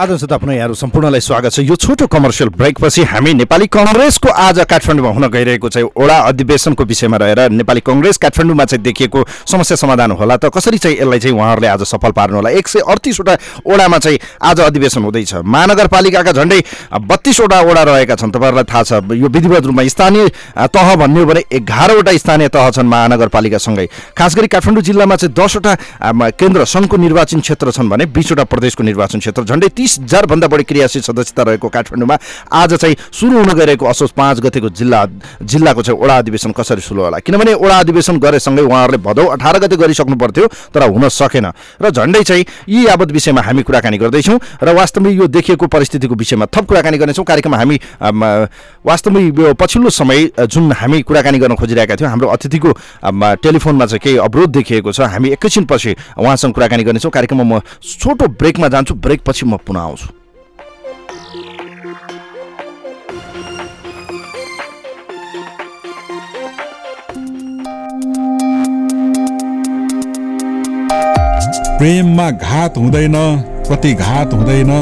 आज यहाँहरू सम्पूर्णलाई स्वागत छ। यो छोटो कमर्सियल ब्रेकपछि हामी नेपाली कङ्ग्रेसको आज काठमाडौँमा हुन गइरहेको चाहिँ ओडा अधिवेशनको विषयमा रहेर नेपाली कङ्ग्रेस काठमाडौँमा चाहिँ देखिएको समस्या समाधान होला त कसरी चाहिँ यसलाई चाहिँ उहाँहरूले आज सफल पार्नु होला? एक सय अडतिसवटा ओडामा चाहिँ आज अधिवेशन हुँदैछ। महानगरपालिकाका झन्डै बत्तिसवटा ओडा रहेका छन्। तपाईँहरूलाई थाहा छ यो विधिवत रूपमा स्थानीय तह भन्ने हो भने एघारवटा स्थानीय तह छन् महानगरपालिकासँगै। खास गरी काठमाडौँ जिल्लामा चाहिँ दसवटा केन्द्र सङ्घको निर्वाचन क्षेत्र छन् भने बिसवटा प्रदेशको निर्वाचन क्षेत्र। झन्डै तिस हजारभन्दा बढी क्रियाशील सदस्यता रहेको काठमाडौँमा आज चाहिँ सुरु हुन गइरहेको असोज पाँच गतेको जिल्ला जिल्लाको चाहिँ ओडा अधिवेशन कसरी सुरु होला? किनभने ओडा अधिवेशन गरेसँगै उहाँहरूले भदौ अठार गते गरिसक्नु पर्थ्यो तर हुन सकेन। र झन्डै चाहिँ यी यावत विषयमा हामी कुराकानी गर्दैछौँ र वास्तवमै यो देखिएको परिस्थितिको विषयमा थप कुराकानी गर्नेछौँ। कार्यक्रममा हामी वास्तवमै यो पछिल्लो समय जुन हामी कुराकानी गर्न खोजिरहेका थियौँ हाम्रो अतिथिको टेलिफोनमा चाहिँ केही अवरोध देखिएको छ। हामी एकैछिनपछि उहाँसँग कुराकानी गर्नेछौँ। कार्यक्रममा म छोटो ब्रेकमा जान्छु। ब्रेकपछि म पुनः आउँछु प्रेममा घात हुँदैन प्रतिघात हुँदैन।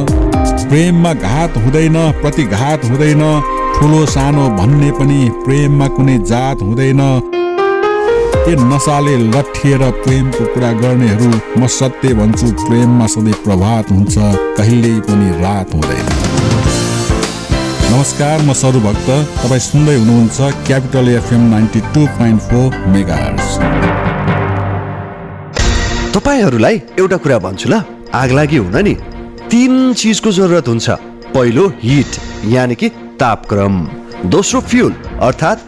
प्रेममा घात हुँदैन प्रतिघात हुँदैन। ठुलो सानो भन्ने पनि प्रेममा कुनै जात हुँदैन। ए नसाले लट्ठिएर प्रेमको कुरा गर्नेहरू? म सत्य भन्छु प्रेममा सधैँ प्रभात हुन्छ कहिल्यै पनि रात हुँदैन। नमस्कार म सरु भक्त। तपाईँ सुन्दै हुनुहुन्छ Capital FM ninety two point four mega तपाईँहरूलाई एउटा कुरा भन्छु ल। आग लागि हुन नि। तिन चिजको जरुरत हुन्छ। पहिलो हिट यानि कि तापक्रम। दोस्रो फ्युल अर्थात्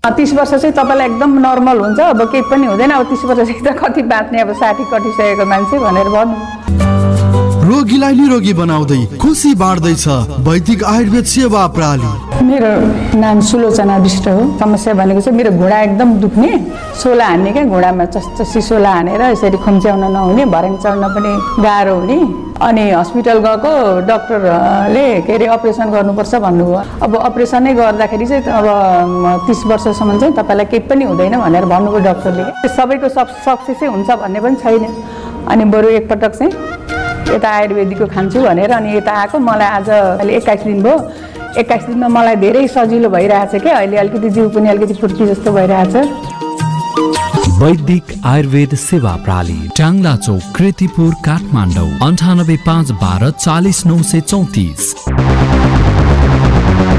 तिस वर्ष चाहिँ तपाईँलाई एकदम नर्मल हुन्छ। अब केही पनि हुँदैन। अब तिस वर्षदेखि त कति बाँच्ने अब साठी कटिसकेको मान्छे भनेर भन्नु। रोगीलाई निरोगी बनाउँदै खुसी बाँड्दैछ। वैदिक आयुर्वेद सेवा प्रणाली मेरो नाम सुलोचना विष्ट हो। समस्या भनेको चाहिँ मेरो घुँडा एकदम दुख्ने सोला हान्ने क्या घुँडामा चस्चसी सोला हानेर यसरी खुम्च्याउन नहुने भर्याङ चढ्न पनि गाह्रो हुने। अनि हस्पिटल गएको डक्टरले के अरे अपरेसन गर्नुपर्छ भन्नुभयो। अब अपरेसनै गर्दाखेरि चाहिँ अब तिस वर्षसम्म चाहिँ तपाईँलाई केही पनि हुँदैन भनेर भन्नुभयो डक्टरले। सबैको सब सक्सेसै हुन्छ भन्ने पनि छैन। अनि बरु एकपटक चाहिँ यता आयुर्वेदिकको खान्छु भनेर अनि यता आएको। मलाई आज अहिले एक्काइस दिन भयो। एक्काइस दिनमा मलाई धेरै सजिलो भइरहेछ क्या। अहिले अलिकति जिउ पनि अलिकति फुर्ती जस्तो भइरहेछ। वैदिक आयुर्वेद सेवा प्रणाली टाङ्ला चौक कृतिपुर काठमाडौँ अन्ठानब्बे पाँच बाह्र चालिस नौ सय चौतिस।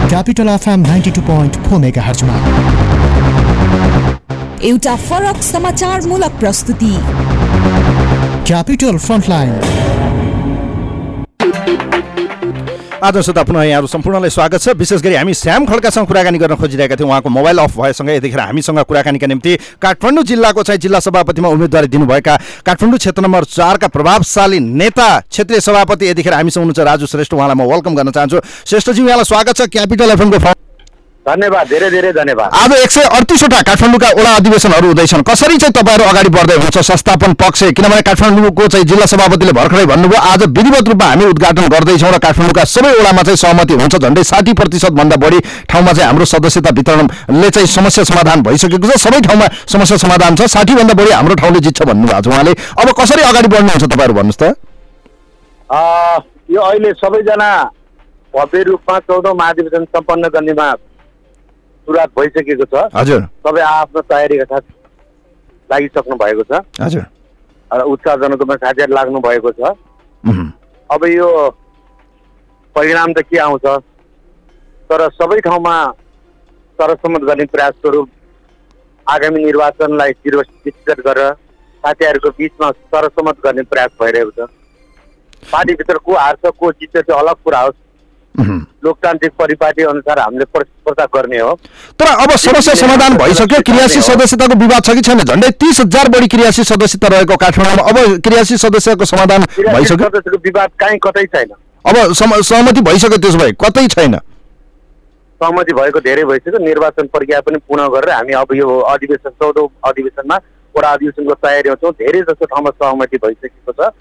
Capital FM ninety two point four mega हर्चमा एउटा फरक समाचारमूलक प्रस्तुति। Capital Frontline. आज श्रोता पुनः यहाँहरू सम्पूर्णलाई स्वागत छ। विशेष गरी हामी श्याम खड्कासँग कुराकानी गर्न खोजिरहेका थियौँ। उहाँको मोबाइल अफ भएसँगै यतिखेर हामीसँग कुराकानीका निम्ति काठमाडौँ जिल्लाको चाहिँ जिल्ला सभापतिमा उम्मेदवारी दिनुभएका काठमाडौँ क्षेत्र नम्बर चारका प्रभावशाली नेता क्षेत्रीय सभापति यतिखेर हामीसँग हुनुहुन्छ। राजु श्रेष्ठ उहाँलाई म वेलकम गर्न चाहन्छु। श्रेष्ठजी यहाँलाई स्वागत छ। क्यापिटल एफएमको धन्यवाद धेरै धेरै धन्यवाद। आज एक सय अडतिसवटा काठमाडौँका वडा अधिवेशनहरू हुँदैछन्। कसरी चाहिँ तपाईँहरू अगाडि बढ्दै हुनुहुन्छ? संस्थापन पक्ष किनभने काठमाडौँको चाहिँ जिल्ला सभापतिले भर्खरै भन्नुभयो आज विधिवत रूपमा हामी उद्घाटन गर्दैछौँ र काठमाडौँका सबै वडामा चाहिँ सहमति हुन्छ झन्डै साठी प्रतिशत भन्दा बढी ठाउँमा चाहिँ हाम्रो सदस्यता वितरणले चाहिँ समस्या समाधान भइसकेको छ। सबै ठाउँमा समस्या समाधान छ। साठी भन्दा बढी हाम्रो ठाउँले जित्छ भन्नुभएको छ उहाँले। अब कसरी अगाडि बढ्नुहुन्छ तपाईँहरू भन्नुहोस् त? यो अहिले सबैजना भव्य रूपमा चौधौँ महाधिवेशन सम्पन्न गर्नेमा सुरुवात भइसकेको छ। हजुर। सबै आफ्नो तयारीका साथ लागिसक्नु भएको छ। हजुर। र उत्साहजनक रूपमा साथीहरू लाग्नु भएको छ। अब यो परिणाम त के आउँछ? तर सबै ठाउँमा सरसम्मत गर्ने प्रयासहरू आगामी निर्वाचनलाई दृष्टिगत गरेर साथीहरूको बिचमा सरसम्मत गर्ने प्रयास भइरहेको छ। पार्टीभित्र को हार्छ को जित्छ त्यो अलग कुरा हो लोकतान्त्रिक परिपाटी अनुसार हामीले प्रतिस्पर्धा गर्ने हो। तर अब समस्या समाधान भइसक्यो। क्रियाशील सदस्यताको विवाद छ कि छैन? झन्डै तिस हजार बढी क्रियाशील सदस्यता रहेको काठमाडौँमा अब क्रियाशील सदस्यको समाधान भइसक्यो। सदस्यको विवाद कहीँ कतै छैन। अब सहमति भइसक्यो त्यसो भए कतै छैन। सहमति भएको धेरै भइसक्यो। निर्वाचन प्रक्रिया पनि पूर्ण गरेर हामी अब यो अधिवेशन चौधौँ अधिवेशनमा वडा अधिवेशनको तयारीमा छौँ। धेरै जस्तो ठाउँमा सहमति भइसकेको छ।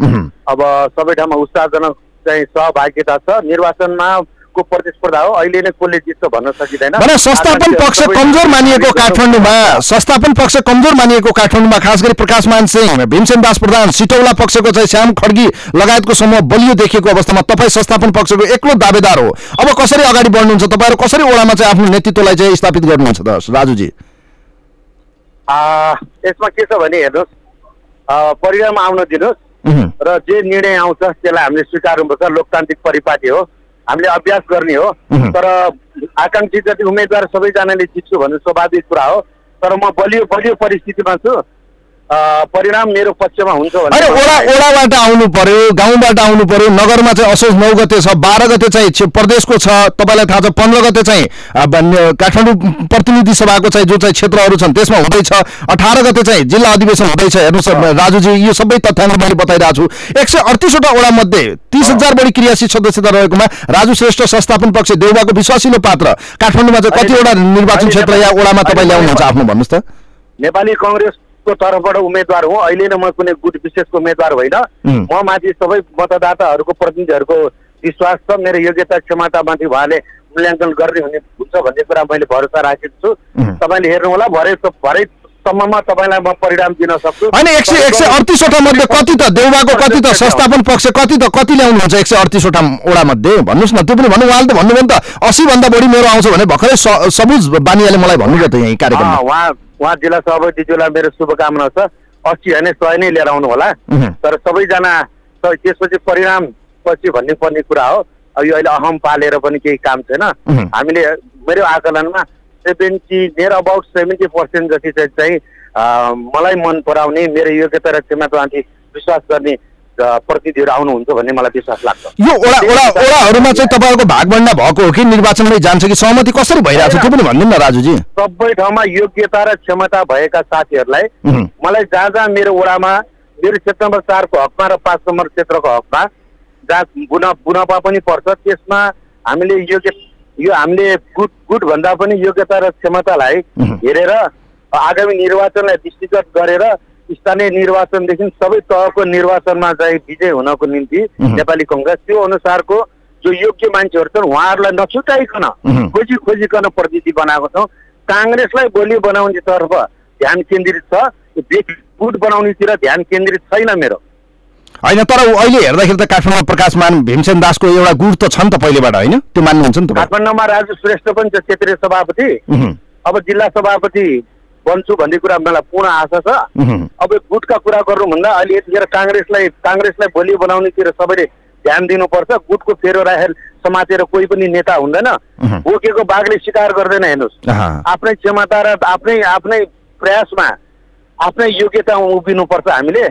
अब सबै ठाउँमा उत्साहजनक चाहिँ सहभागिता छ। निर्वाचनमा को प्रतिस्पर्धा हो अहिले नै कसले जित्छ भन्न सकिँदैन। संस्थापन पक्ष कमजोर मानिएको काठमाडौँमा संस्थापन पक्ष कमजोर मानिएको काठमाडौँमा खास गरी प्रकाशमान सिंह भीमसेन दास प्रधान सिटौला पक्षको चाहिँ श्याम खड्गी लगायतको समूह बलियो देखिएको अवस्थामा तपाईँ संस्थापन पक्षको एक्लो दावेदार हो। अब कसरी अगाडि बढ्नुहुन्छ तपाईँहरू? कसरी ओडामा चाहिँ आफ्नो नेतृत्वलाई चाहिँ स्थापित गर्नुहुन्छ त राजुजी? यसमा के छ भने हेर्नुहोस्। परिणाम आउन दिनुहोस्। र जे निर्णय आउँछ त्यसलाई हामीले स्वीकार्नुपर्छ। लोकतान्त्रिक परिपाटी हो। हामीले अभ्यास गर्ने हो। तर आकाङ्क्षी जति उम्मेद्वार सबैजनाले जित्छु भन्ने स्वाभाविक कुरा हो। तर म बलियो बलियो परिस्थितिमा छु। परिणाम मेरो पक्षमा हुन्छ भन्ने ओडा ओडाबाट आउनु पर्यो गाउँबाट आउनु पर्यो नगरमा चाहिँ असोज नौ गते छ बाह्र गते चाहिँ प्रदेशको छ तपाईँलाई थाहा छ पन्ध्र गते चाहिँ काठमाडौँ प्रतिनिधि सभाको चाहिँ जो चाहिँ क्षेत्रहरू छन् त्यसमा हुँदैछ अठार गते चाहिँ जिल्ला अधिवेशन हुँदैछ हेर्नुहोस् राजुजी यो सबै तथ्याङ्क मैले बताइरहेको छु। एक सय अडतिसवटा ओडा मध्ये तिस हजार बढी क्रियाशील सदस्यता रहेकोमा राजु श्रेष्ठ संस्थापन पक्ष देउबाको विश्वासिलो पात्र काठमाडौँमा चाहिँ कतिवटा निर्वाचन क्षेत्र या ओडामा तपाईँ ल्याउनुहुन्छ आफ्नो भन्नुहोस् त। नेपाली कङ्ग्रेसको तर्फबाट उम्मेद्वार हुँ। अहिले नै म कुनै गुट विशेषको उम्मेद्वार होइन. म माथि सबै मतदाताहरूको प्रतिनिधिहरूको विश्वास छ। मेरो योग्यता क्षमतामाथि उहाँले मूल्याङ्कन गर्ने हुने हुन्छ भन्ने कुरा मैले भरोसा राखेको छु। तपाईँले हेर्नुहोला भरे भरेसम्ममा तपाईँलाई म परिणाम दिन सक्छु। होइन एक सय एक सय अडतिसवटा मध्ये कति त देउबाको कति त संस्थापन पक्ष कति त कति ल्याउनुहुन्छ? एक सय अडतिसवटा ओडा मध्ये? भन्नुहोस् न त्यो पनि भन्नु उहाँले त भन्नुभयो नि त असी भन्दा बढी मेरो आउँछ भने भर्खरै सबुज बानियाले मलाई भन्नुभयो त यहीँ कार्यक्रममा। उहाँ उहाँ जिल्ला सभापतिज्यूलाई मेरो शुभकामना छ अस्सी होइन सय नै लिएर आउनु होला। तर सबैजना त्यसपछि परिणाम पछि भन्ने पर्ने कुरा हो अब यो अहिले अहम पालेर पनि केही काम छैन। हामीले मेरो आकलनमा seventy near about seventy percent जति चाहिँ मलाई मन पराउने मेरो योग्यता र क्षमतामाथि विश्वास गर्ने प्रतिनिधिहरू आउनुहुन्छ भन्ने मलाई विश्वास लाग्छ। यो ओडा ओडा ओडाहरूमा चाहिँ तपाईँहरूको भागभन्डा भएको हो कि निर्वाचनमै जान्छ कि सहमति कसरी भइरहेको छ त्यो पनि भनिदिनु न राजुजी। सबै ठाउँमा योग्यता र क्षमता भएका साथीहरूलाई। मलाई जहाँ जहाँ मेरो वडामा मेरो क्षेत्र नम्बर चारको हकमा र पाँच नम्बर क्षेत्रको हकमा जहाँ बुना बुनापा पनि पर्छ त्यसमा हामीले योग्य यो हामीले गुट गुटभन्दा पनि योग्यता र क्षमतालाई हेरेर आगामी निर्वाचनलाई दृष्टिगत गरेर स्थानीय निर्वाचनदेखि सबै तहको निर्वाचनमा चाहिँ विजय हुनको निम्ति नेपाली कङ्ग्रेस त्यो अनुसारको जो योग्य मान्छेहरू छन् उहाँहरूलाई नछुटाइकन खोजी खोजिकन प्रतिनिधि बनाएको छौँ। काङ्ग्रेसलाई बोली बनाउनेतर्फ ध्यान केन्द्रित छ। गुट बनाउनेतिर ध्यान केन्द्रित छैन मेरो। होइन तर अहिले हेर्दाखेरि त काठमाडौँमा प्रकाशमान भीमसेन दासको एउटा गुण त छ नि त पहिलेबाट होइन? त्यो मान्नुहुन्छ नि तपाईँ? काठमाडौँमा राजु श्रेष्ठ पनि छ क्षेत्रीय सभापति। अब जिल्ला सभापति बन्छु भन्ने कुरा मलाई पूर्ण आशा छ। अब गुटका कुरा गर्नुभन्दा अहिले यतिखेर काङ्ग्रेसलाई काङ्ग्रेसलाई बलियो बनाउनेतिर सबैले ध्यान दिनुपर्छ। गुटको फेरो राखेर समातेर कोही पनि नेता हुँदैन। बोकेको बाघले शिकार गर्दैन हेर्नुहोस्। आफ्नै क्षमता र आफ्नै आफ्नै प्रयासमा आफ्नै योग्यता उभिनुपर्छ हामीले।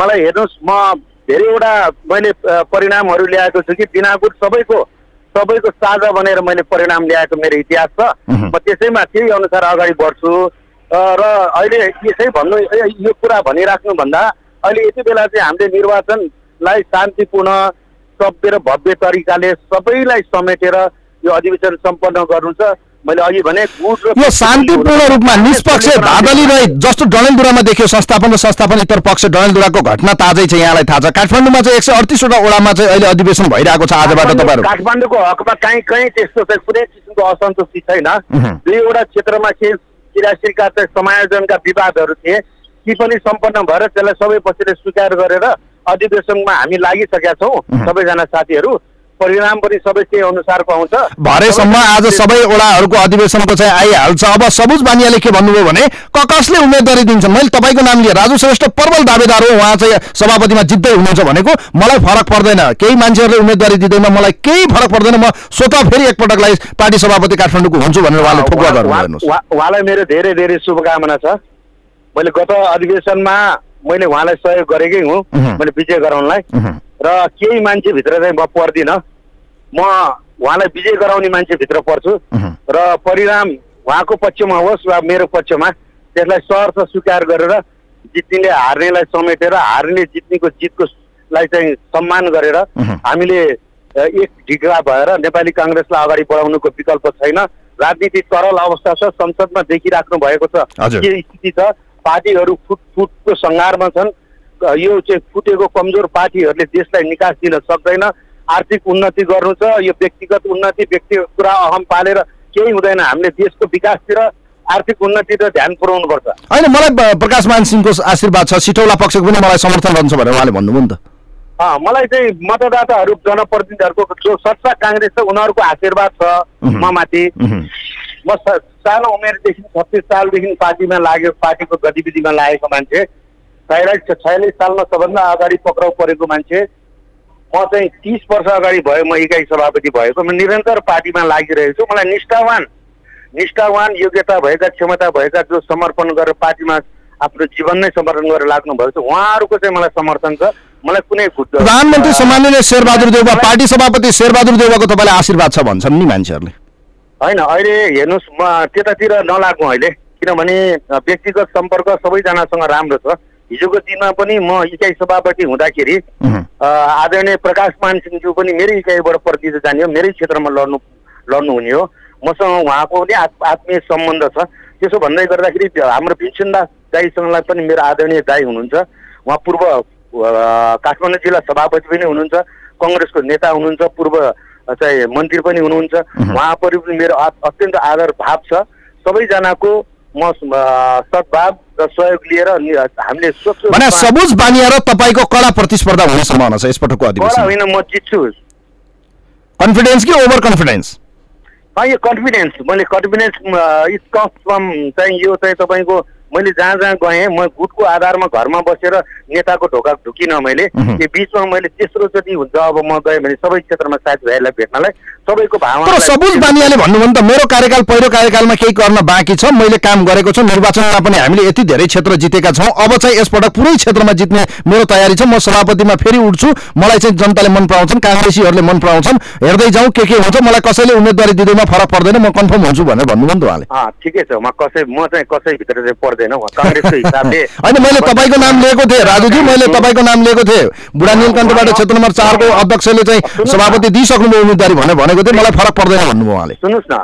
मलाई हेर्नुहोस् म धेरैवटा मैले परिणामहरू ल्याएको छु कि बिना गुट सबैको सबैको साझा बनेर मैले परिणाम ल्याएको मेरो इतिहास छ। म त्यसैमा त्यही अनुसार अगाडि बढ्छु। र अहिले यसै भन्नु यो कुरा भनिराख्नुभन्दा अहिले यति बेला चाहिँ हामीले निर्वाचनलाई शान्तिपूर्ण सभ्य र भव्य तरिकाले सबैलाई समेटेर यो अधिवेशन सम्पन्न गर्नु छ। मैले अघि भने यो शान्तिपूर्ण रूपमा निष्पक्ष धाँधली रहित जस्तो डडेलधुरामा देखियो संस्थापन र संस्थापन इतर पक्ष डडेलधुराको घटना ताजै छ यहाँलाई थाहा छ। काठमाडौँमा चाहिँ एक सय अडतिसवटा ओडामा चाहिँ अहिले अधिवेशन भइरहेको छ आजबाट तपाईँहरू। काठमाडौँको हकमा कहीँ कहीँ त्यस्तो चाहिँ कुनै किसिमको असन्तुष्टि छैन। दुईवटा क्षेत्रमा के क्रियाशीलका चाहिँ समायोजनका विवादहरू थिए। ती पनि सम्पन्न भएर त्यसलाई सबै पक्षले स्वीकार गरेर अधिवेशनमा हामी लागिसकेका छौँ। सबैजना साथीहरू परिणाम पनि सबै त्यही अनुसारको आउँछ भरेसम्म आज सबै ओडाहरूको अधिवेशनको चाहिँ आइहाल्छ। अब सबुज बानियाले के भन्नुभयो भने ककसले उम्मेदवारी दिन्छन् मैले तपाईँको नाम लिएँ राजु श्रेष्ठ प्रबल दावेदार हो उहाँ चाहिँ सभापतिमा जित्दै हुनुहुन्छ भनेको मलाई फरक पर्दैन। केही मान्छेहरूले उम्मेदवारी दिँदैमा मलाई केही फरक पर्दैन। म स्वतः फेरि एकपटकलाई पार्टी सभापति काठमाडौँको हुन्छु भनेर उहाँले ठोकुवा गर्नु उहाँलाई मेरो धेरै धेरै शुभकामना छ। मैले गत अधिवेशनमा मैले उहाँलाई सहयोग गरेकै हुँ। मैले विजय गराउनलाई। र केही मान्छेभित्र चाहिँ म पर्दिनँ। म उहाँलाई विजय गराउने मान्छेभित्र पर्छु। र परिणाम उहाँको पक्षमा होस् वा मेरो पक्षमा त्यसलाई सहर्ष स्वीकार गरेर जित्नेले हार्नेलाई समेटेर हार्ने जित्नेको जितको लाई चाहिँ सम्मान गरेर हामीले एक ढिक्रा भएर नेपाली काङ्ग्रेसलाई अगाडि बढाउनुको विकल्प छैन। राजनीति तरल अवस्था छ संसदमा देखिराख्नु भएको छ। के स्थिति छ। पार्टीहरू फुट फुटको सङ्घारमा छन्। यो चाहिँ फुटेको कमजोर पार्टीहरूले देशलाई निकास दिन सक्दैन। आर्थिक उन्नति गर्नु छ यो व्यक्तिगत उन्नति व्यक्तिगत कुरा अहम पालेर केही हुँदैन। हामीले देशको विकासतिर आर्थिक उन्नतितिर ध्यान पुर्याउनुपर्छ होइन मलाई प्रकाश मान सिंहको आशीर्वाद छ। सिटौला पक्षको पनि मलाई समर्थन रहन्छ भनेर उहाँले भन्नुभयो नि त। मलाई चाहिँ मतदाताहरू जनप्रतिनिधिहरूको जो सच्चा काङ्ग्रेस छ उनीहरूको आशीर्वाद छ म माथि। म सानो उमेरदेखि छत्तिस सालदेखि पार्टीमा लाग्यो पार्टीको गतिविधिमा लागेको मान्छे। छयालिस छयालिस सालमा सबभन्दा अगाडि पक्राउ परेको मान्छे। म चाहिँ तिस वर्ष अगाडि भयो म इकाइ सभापति भएको म निरन्तर पार्टीमा लागिरहेको छु मलाई निष्ठावान निष्ठावान योग्यता भएका क्षमता भएका जो समर्पण गरेर पार्टीमा आफ्नो जीवन नै समर्पण गरेर लाग्नु भएको छ उहाँहरूको चाहिँ मलाई समर्थन छ। मलाई कुनै प्रधानमन्त्री सम्माननीय शेरबहादुर देउवा पार्टी सभापति शेरबहादुर देउवाको तपाईँलाई आशीर्वाद छ भन्छन् नि मान्छेहरूले। होइन अहिले हेर्नुहोस् म त्यतातिर नलागौँ अहिले किनभने व्यक्तिगत सम्पर्क सबैजनासँग राम्रो छ। हिजोको दिनमा पनि म इकाइ सभापति हुँदाखेरि आदरणीय प्रकाश मान सिंहज्यू पनि मेरै इकाइबाट प्रतिनिधि जाने हो मेरै क्षेत्रमा लड्नु लड्नु हुने हो। मसँग उहाँको पनि आत्- आत्मीय सम्बन्ध छ। त्यसो भन्दै गर्दाखेरि हाम्रो भीमसेन दास दाईसँगलाई पनि मेरो आदरणीय दाई हुनुहुन्छ। उहाँ पूर्व काठमाडौँ जिल्ला सभापति पनि हुनुहुन्छ। कङ्ग्रेसको नेता हुनुहुन्छ पूर्व चाहिँ मन्त्री पनि हुनुहुन्छ। उहाँपरि पनि मेरो अत्यन्त आदर भाव छ। सबैजनाको म सद्भाव र सहयोग लिएर हामीले स्वच्छ रूपमा- सबुज बानिया र तपाईँको कडा प्रतिस्पर्धा हुने सम्भावना छ यसपटकको अधिवेशन। होइन म जित्छु कन्फिडेन्स कि ओभर कन्फिडेन्स यो कन्फिडेन्स मैले कन्फिडेन्स इट कम्स फ्रम चाहिँ यो चाहिँ तपाईँको मैले जहाँ जहाँ गएँ म गुटको आधारमा घरमा बसेर नेताको ढोका ढुकिनँ मैले यो बिचमा मैले तेस्रो चोटि हुन्छ अब म गएँ भने सबै क्षेत्रमा साथीभाइहरूलाई भेट्नलाई सबैको भावना सबुज बानियाले भन्नुभयो नि त मेरो कार्यकाल पहिलो कार्यकालमा केही गर्न बाँकी छ मैले काम गरेको छु निर्वाचनमा पनि हामीले यति धेरै क्षेत्र जितेका छौँ अब चाहिँ यसपटक पुरै क्षेत्रमा जित्ने मेरो तयारी छ म सभापतिमा फेरि उठ्छु मलाई चाहिँ जनताले मन पराउँछन् काङ्ग्रेसीहरूले मन पराउँछन् हेर्दै जाउँ के के हुन्छ मलाई कसैले उम्मेदवारी दिँदैमा फरक पर्दैन म कन्फर्म हुन्छु भनेर भन्नुभयो नि त उहाँले। ठिकै छ म कसै म चाहिँ कसैभित्र चाहिँ पर्दैन। उहाँ काङ्ग्रेसको हिसाबले होइन मैले तपाईँको नाम लिएको थिएँ राजुजी मैले तपाईँको नाम लिएको थिएँ। बुढा नीलकण्ठबाट क्षेत्र नम्बर चारको अध्यक्षले चाहिँ सभापति दिइसक्नुभयो उम्मेदवारी भनेर भनेको थिएँ मलाई फरक पर्दैन भन्नुभयो उहाँले। सुन्नुहोस् न।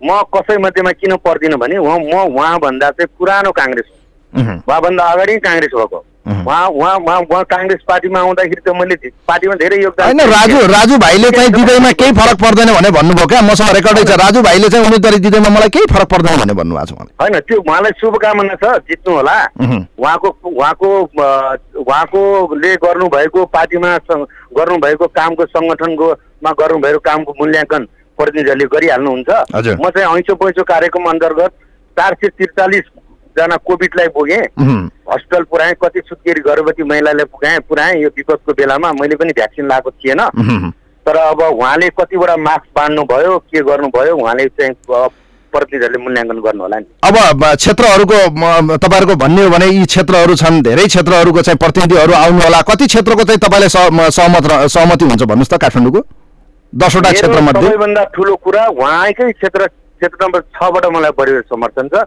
म कसै मध्येमा किन पर्दिनँ भने म उहाँभन्दा चाहिँ पुरानो काङ्ग्रेस उहाँभन्दा अगाडि काङ्ग्रेस भएको। उहाँ उहाँ उहाँ उहाँ काङ्ग्रेस पार्टीमा आउँदाखेरि त मैले पार्टीमा धेरै योगदान होइन राजु राजु भाइले चाहिँ दिँदैमा केही फरक पर्दैन भने भन्नुभयो क्या? मसँग रेकर्डै छ राजु भाइले चाहिँ उम्मेदवारी दिँदैमा मलाई केही फरक पर्दैन भने भन्नुभएको छ होइन त्यो उहाँलाई शुभकामना छ जित्नु होला। उहाँको उहाँको उहाँकोले गर्नुभएको पार्टीमा गर्नुभएको कामको सङ्गठनको मा गर्नुभएको कामको मूल्याङ्कन प्रतिनिधिहरूले गरिहाल्नुहुन्छ। म चाहिँ ऐँचो पैँचो कार्यक्रम अन्तर्गत चार सय त्रिचालिसजना कोभिडलाई पुगेँ हस्पिटल पुऱ्याएँ कति सुत्केरी गर्भवती महिलालाई पुगाएँ पुऱ्याएँ यो विपदको बेलामा मैले पनि भ्याक्सिन लगाएको थिएन। तर अब उहाँले कतिवटा मास्क बाँड्नु भयो के गर्नुभयो उहाँले चाहिँ प्रतिनिधिहरूले मूल्याङ्कन गर्नु होला नि। अब क्षेत्रहरूको तपाईँहरूको भन्ने हो भने यी क्षेत्रहरू छन् धेरै क्षेत्रहरूको चाहिँ प्रतिनिधिहरू आउनु होला कति क्षेत्रको चाहिँ तपाईँलाई सह- सहमत सहमति हुन्छ भन्नुहोस् त काठमाडौँको? दसवटा मेरो क्षेत्रमध्ये। सबैभन्दा ठुलो कुरा उहाँकै क्षेत्र क्षेत्र नम्बर छबाट मलाई बढी समर्थन छ।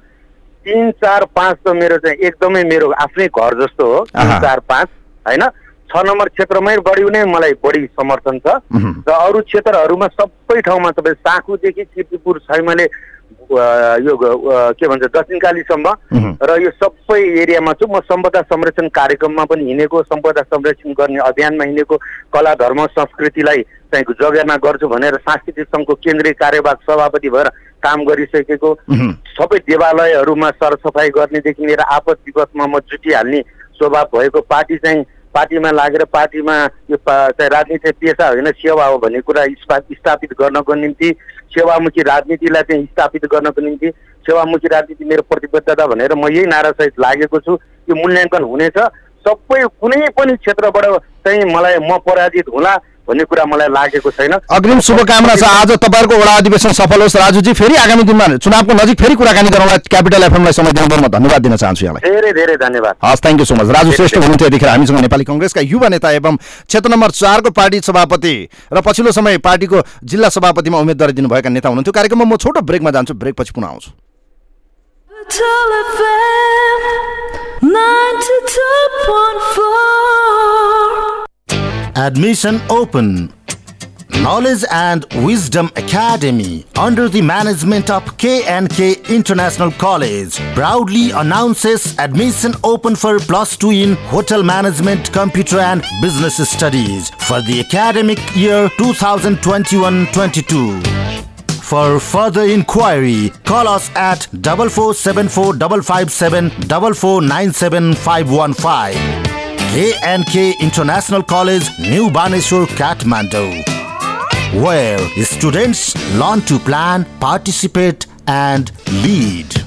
तिन चार पाँच त मेरो चाहिँ एकदमै मेरो आफ्नै घर जस्तो हो। तिन। चार पाँच होइन? छ नम्बर क्षेत्रमै बढी नै मलाई बढी समर्थन छ। र अरू क्षेत्रहरूमा सबै ठाउँमा तपाईँ साँखुदेखि किर्तिपुर छैमले यो के भन्छ दक्षिणकालीसम्म। र यो सबै एरियामा छु। म सम्पदा संरक्षण कार्यक्रममा पनि हिँडेको सम्पदा संरक्षण गर्ने अभियानमा हिँडेको कला धर्म संस्कृतिलाई चाहिँ जगेर्ना गर्छु भनेर सांस्कृतिक सङ्घको केन्द्रीय कार्यवाहक सभापति भएर काम गरिसकेको। सबै देवालयहरूमा सरसफाइ गर्नेदेखि लिएर आपद विपदमा म जुटिहाल्ने स्वभाव भएको पार्टी चाहिँ पार्टीमा लागेर पार्टीमा यो चाहिँ राजनीति पेसा होइन सेवा हो भन्ने कुरा स्थापित गर्नको निम्ति सेवामुखी राजनीतिलाई चाहिँ स्थापित गर्नको निम्ति सेवामुखी राजनीति मेरो प्रतिबद्धता भनेर म यही नारासहित लागेको छु। यो मूल्याङ्कन हुनेछ। सबै कुनै पनि क्षेत्रबाट चाहिँ मलाई म पराजित होला। भन्ने कुरा मलाई लागेको छैन। अग्रिम शुभकामना छ। आज तपाईँहरूको वडा अधिवेशन सफल होस्। राजुजी फेरि आगामी दिनमा चुनावको नजिक फेरि कुराकानी गरौँला क्यापिटल एफएमलाई समय दिनुभयो। म धन्यवाद दिन चाहन्छु यहाँलाई। धेरै धेरै धन्यवाद। हस् thank you so much Raju Shrestha हुनुहुन्थ्यो यतिखेर हामीसँग नेपाली कङ्ग्रेसका युवा नेता एवं क्षेत्र नम्बर चारको पार्टी सभापति र पछिल्लो समय पार्टीको जिल्ला सभापतिमा उम्मेदवारी दिनुभएका नेता हुनुहुन्थ्यो। कार्यक्रममा म छोटो ब्रेकमा जान्छु। ब्रेक पछि पुनः आउँछु। Admission open. Knowledge and Wisdom Academy, under the management of K&K International College, proudly announces admission open for plus 2 in Hotel Management, Computer and Business Studies for the academic year 2021-22. For further inquiry, call us at 4474 557 4497 515. K&K International College, New Baneshwar, Kathmandu. Where students learn to plan, participate and lead.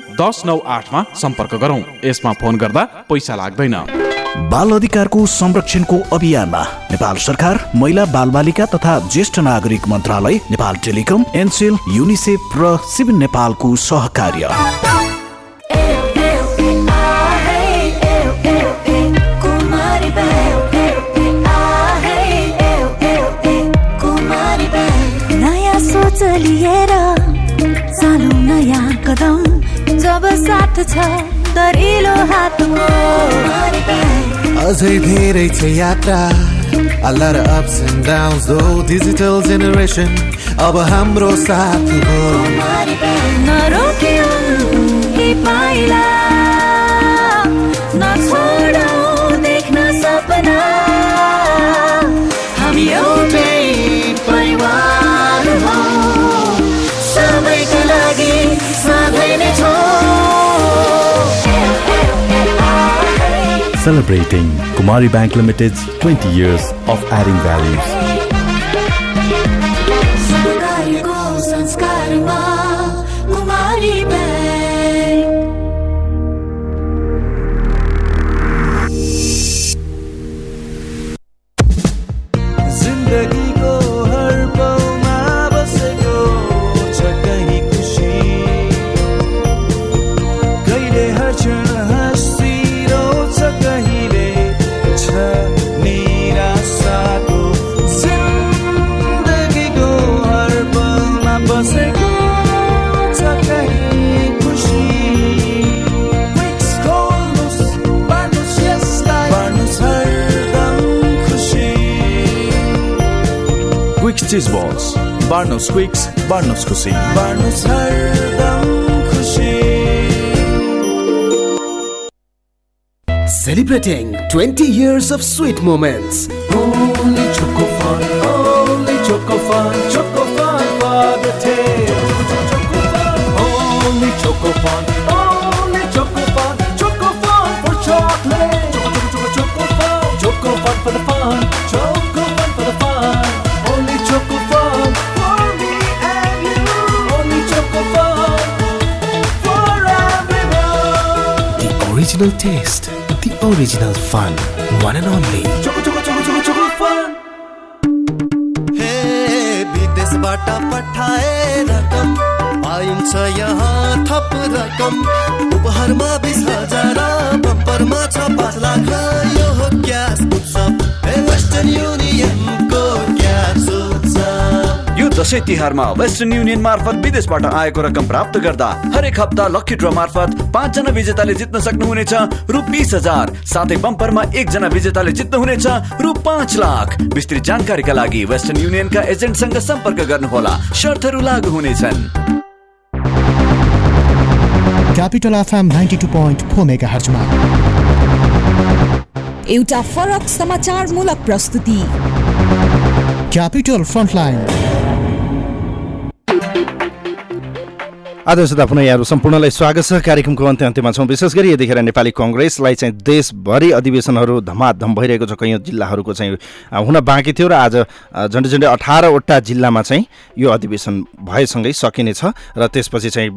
दस नौ आठमा सम्पर्क गरौँ। यसमा phone गर्दा पैसा लाग्दैन। बाल अधिकारको संरक्षणको अभियानमा नेपाल सरकार महिला बालबालिका तथा ज्येष्ठ नागरिक मन्त्रालय Nepal Telecom Ncell UNICEF civil civil नेपालको सहकार्य। नयाँ जब साथ छ दरिलो हातमा अझै धेरै छ यात्रा A lot of ups and downs though Digital generation अब हाम्रो साथ हो नरोक्यौ यी पाइला Celebrating Kumari Bank Limited's 20 years of adding values. Quick खुसी बर्न खुसी celebrating twenty years of sweet moment original taste, the original fun, one and only. Choco, Choco, Choco, Choco, Choco Fun. हे विदेशबाट पठाए रकम पाइन्छ यहाँ थप रकम उपहारमा बिस हजार बम्परमा छ पाँच लाख यो हो क्यास दसैँ तिहारमा वेस्टर्न युनियन मार्फत विदेशबाट आएको रकम प्राप्त गर्दा हरेक हप्ता लकी ड्र मार्फत पाँचजना विजेताले जित्न सक्नुहुनेछ रु बिस हजार। साथै बम्परमा एकजना विजेताले जित्नुहुनेछ रु पाँच लाख। विस्तृत जानकारीका लागि वेस्टर्न युनियनका एजेन्टसँग सम्पर्क गर्नुहोला। शर्तहरू लागू हुनेछन्। Capital FM ninety two point four mega हर्चमा एउटा फरक समाचारमूलक प्रस्तुति। Capital frontline. आदर्शता पुनः यहाँहरू सम्पूर्णलाई स्वागत छ। कार्यक्रमको अन्त्य अन्त्यमा छौँ। विशेष गरी यतिखेर नेपाली कङ्ग्रेसलाई चाहिँ देशभरि अधिवेशनहरू धमाधम भइरहेको छ। कैयौँ जिल्लाहरूको चाहिँ हुन बाँकी थियो र आज झन्डै झन्डै अठारवटा जिल्लामा चाहिँ यो अधिवेशन भएसँगै सकिनेछ र त्यसपछि चाहिँ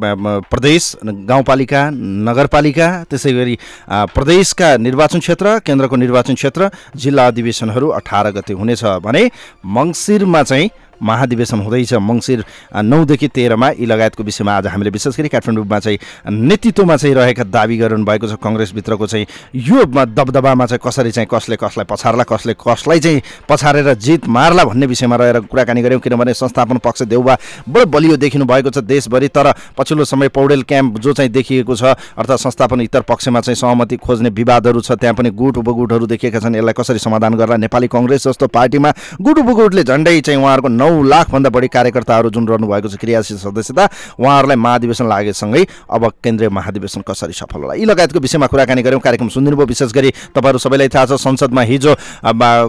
प्रदेश गाउँपालिका नगरपालिका त्यसै गरी प्रदेशका निर्वाचन क्षेत्र केन्द्रको निर्वाचन क्षेत्र जिल्ला अधिवेशनहरू अठार गते हुनेछ भने मङ्सिरमा चाहिँ महाधिवेशन हुँदैछ मङ्सिर नौदेखि तेह्रमा यी लगायतको विषयमा आज हामीले विशेष गरी काठमाडौँमा चाहिँ नेतृत्वमा चाहिँ रहेका दावी गरिरहनु भएको छ। कङ्ग्रेसभित्रको चाहिँ यो दबदबामा चाहिँ कसरी चाहिँ कसले कसलाई पछार्ला कसले कसलाई चाहिँ पछारेर जित मार्ला भन्ने विषयमा रहेर कुराकानी गऱ्यौँ। किनभने संस्थापन पक्ष देउबा बडो बलियो देखिनु भएको छ देशभरि तर पछिल्लो समय पौडेल क्याम्प जो चाहिँ देखिएको छ अर्थात् संस्थापन इतर पक्षमा चाहिँ सहमति खोज्ने विवादहरू छ त्यहाँ पनि गुट उपगुटहरू देखिएका छन्। यसलाई कसरी समाधान गर्ला? नेपाली कङ्ग्रेस जस्तो पार्टीमा गुट उपगुटले झन्डै चाहिँ उहाँहरूको नौ लाखभन्दा बढी कार्यकर्ताहरू जुन रहनुभएको छ क्रियाशील सदस्यता उहाँहरूलाई महाधिवेशन लागेसँगै अब केन्द्रीय महाधिवेशन कसरी सफल होला? यी लगायतको विषयमा कुराकानी गऱ्यौँ कार्यक्रम सुनिदिनुभयो विशेष गरी तपाईँहरू सबैलाई थाहा छ संसदमा हिजो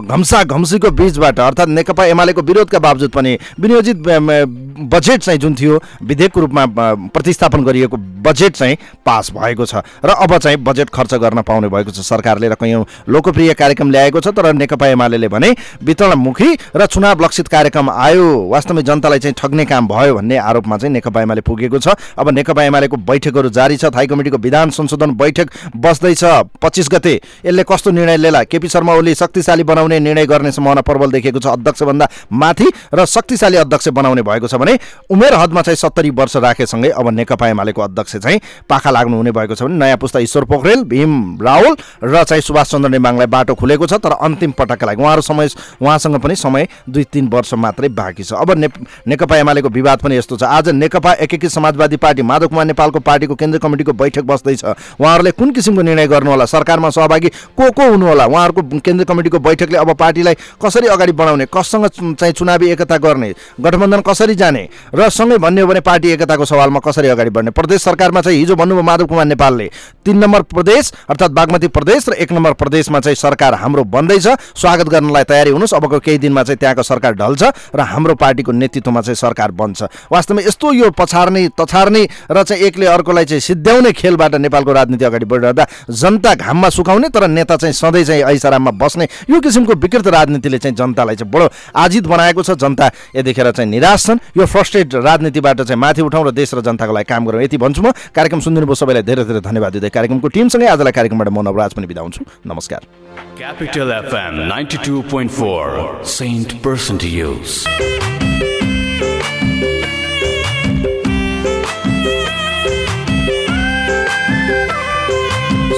घम्सा घम्सीको बिचबाट अर्थात् नेकपा एमालेको विरोधका बावजुद पनि विनियोजित बजेट चाहिँ जुन थियो विधेयकको रूपमा प्रतिस्थापन गरिएको बजेट चाहिँ पास भएको छ। र अब चाहिँ बजेट खर्च गर्न पाउने भएको छ सरकारले र कैयौँ लोकप्रिय कार्यक्रम ल्याएको छ तर नेकपा एमाले भने वितरणमुखी र चुनाव लक्षित कार्यक्रम आयो। वास्तवमै जनतालाई चाहिँ ठग्ने काम भयो भन्ने आरोपमा चाहिँ नेकपा एमाले पुगेको छ। अब नेकपा एमालेको बैठकहरू जारी छ। थाई कमिटीको विधान संशोधन बैठक बस्दैछ। पच्चिस गते। यसले कस्तो निर्णय लिएला केपी शर्मा ओली शक्तिशाली बनाउने निर्णय गर्ने सम्भावना प्रबल देखिएको छ। अध्यक्षभन्दा माथि र शक्तिशाली अध्यक्ष बनाउने भएको छ भने उमेर हदमा चाहिँ सत्तरी वर्ष राखेसँगै अब नेकपा एमालेको अध्यक्ष चाहिँ पाखा लाग्नु हुने भएको छ भने नयाँ पुस्ता ईश्वर पोखरेल भीम रावल र चाहिँ सुभाष चन्द्र नेमाङलाई बाटो खुलेको छ। तर अन्तिम पटकका लागि उहाँहरू समय उहाँसँग पनि समय दुई तिन वर्ष मात्रै बाँकी छ। अब ने नेकपा एमालेको विवाद पनि यस्तो छ। आज नेकपा एकीकृत समाजवादी पार्टी माधव कुमार नेपालको पार्टीको केन्द्रीय कमिटीको बैठक बस्दैछ। उहाँहरूले कुन किसिमको निर्णय गर्नु होला सरकारमा सहभागी को को हुनु होला उहाँहरूको केन्द्रीय कमिटीको बैठकले अब पार्टीलाई कसरी अगाडि बढाउने कससँग चाहिँ चुनावी एकता गर्ने गठबन्धन कसरी जाने र सँगै भन्ने हो भने पार्टी एकताको सवालमा कसरी अगाडि बढ्ने? प्रदेश सरकारमा चाहिँ हिजो भन्नुभयो माधव कुमार नेपालले तिन नम्बर प्रदेश अर्थात् बागमती प्रदेश र एक नम्बर प्रदेशमा चाहिँ सरकार हाम्रो बन्दैछ। स्वागत गर्नलाई तयारी हुनुहोस्। अबको केही दिनमा चाहिँ त्यहाँको सरकार ढल्छ र हाम्रो पार्टीको नेतृत्वमा चाहिँ सरकार बन्छ। वास्तवमा यस्तो यो पछार्ने तछार्ने र चाहिँ एकले अर्कोलाई चाहिँ सिद्ध्याउने खेलबाट नेपालको राजनीति अगाडि बढिरहँदा जनता घाममा सुकाउने तर नेता चाहिँ सधैँ चाहिँ ऐसाराममा बस्ने यो किसिमको विकृत राजनीतिले चाहिँ जनतालाई चाहिँ बडो आजित बनाएको छ। जनता यतिखेर चाहिँ निराश छन्। यो फ्रस्ट्रेट राजनीतिबाट चाहिँ माथि उठाउँ र देश र जनताको लागि काम गरौँ। यति भन्छु म। कार्यक्रम सुनिदिनु भयो सबैलाई। धेरै धेरै धन्यवाद। दिँदै कार्यक्रमको टिमसँगै आजलाई कार्यक्रमबाट म नवराज पनि बिदा हुन्छु। नमस्कार। Capital FM 92.4 Saint Person to Use.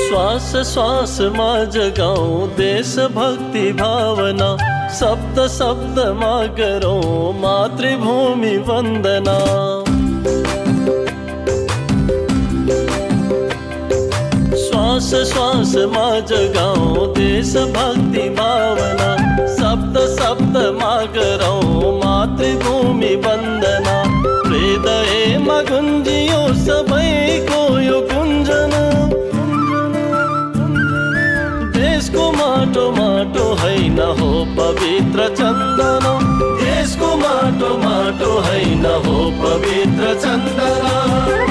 श्वास श्वासमा जगाऊ देशभक्ति भावना शब्द शब्दमा गरौँ मातृभूमि वन्दना श्वास श्वास मा जगाओ देश भक्ति भावना, सप्त सप्त मा करो मातृभूमि वंदना। हृदय मगुंजियो सबको यो गुंजना देश को माटो माटो है न हो पवित्र चंदना। देश को माटो माटो है न हो पवित्र चंदना।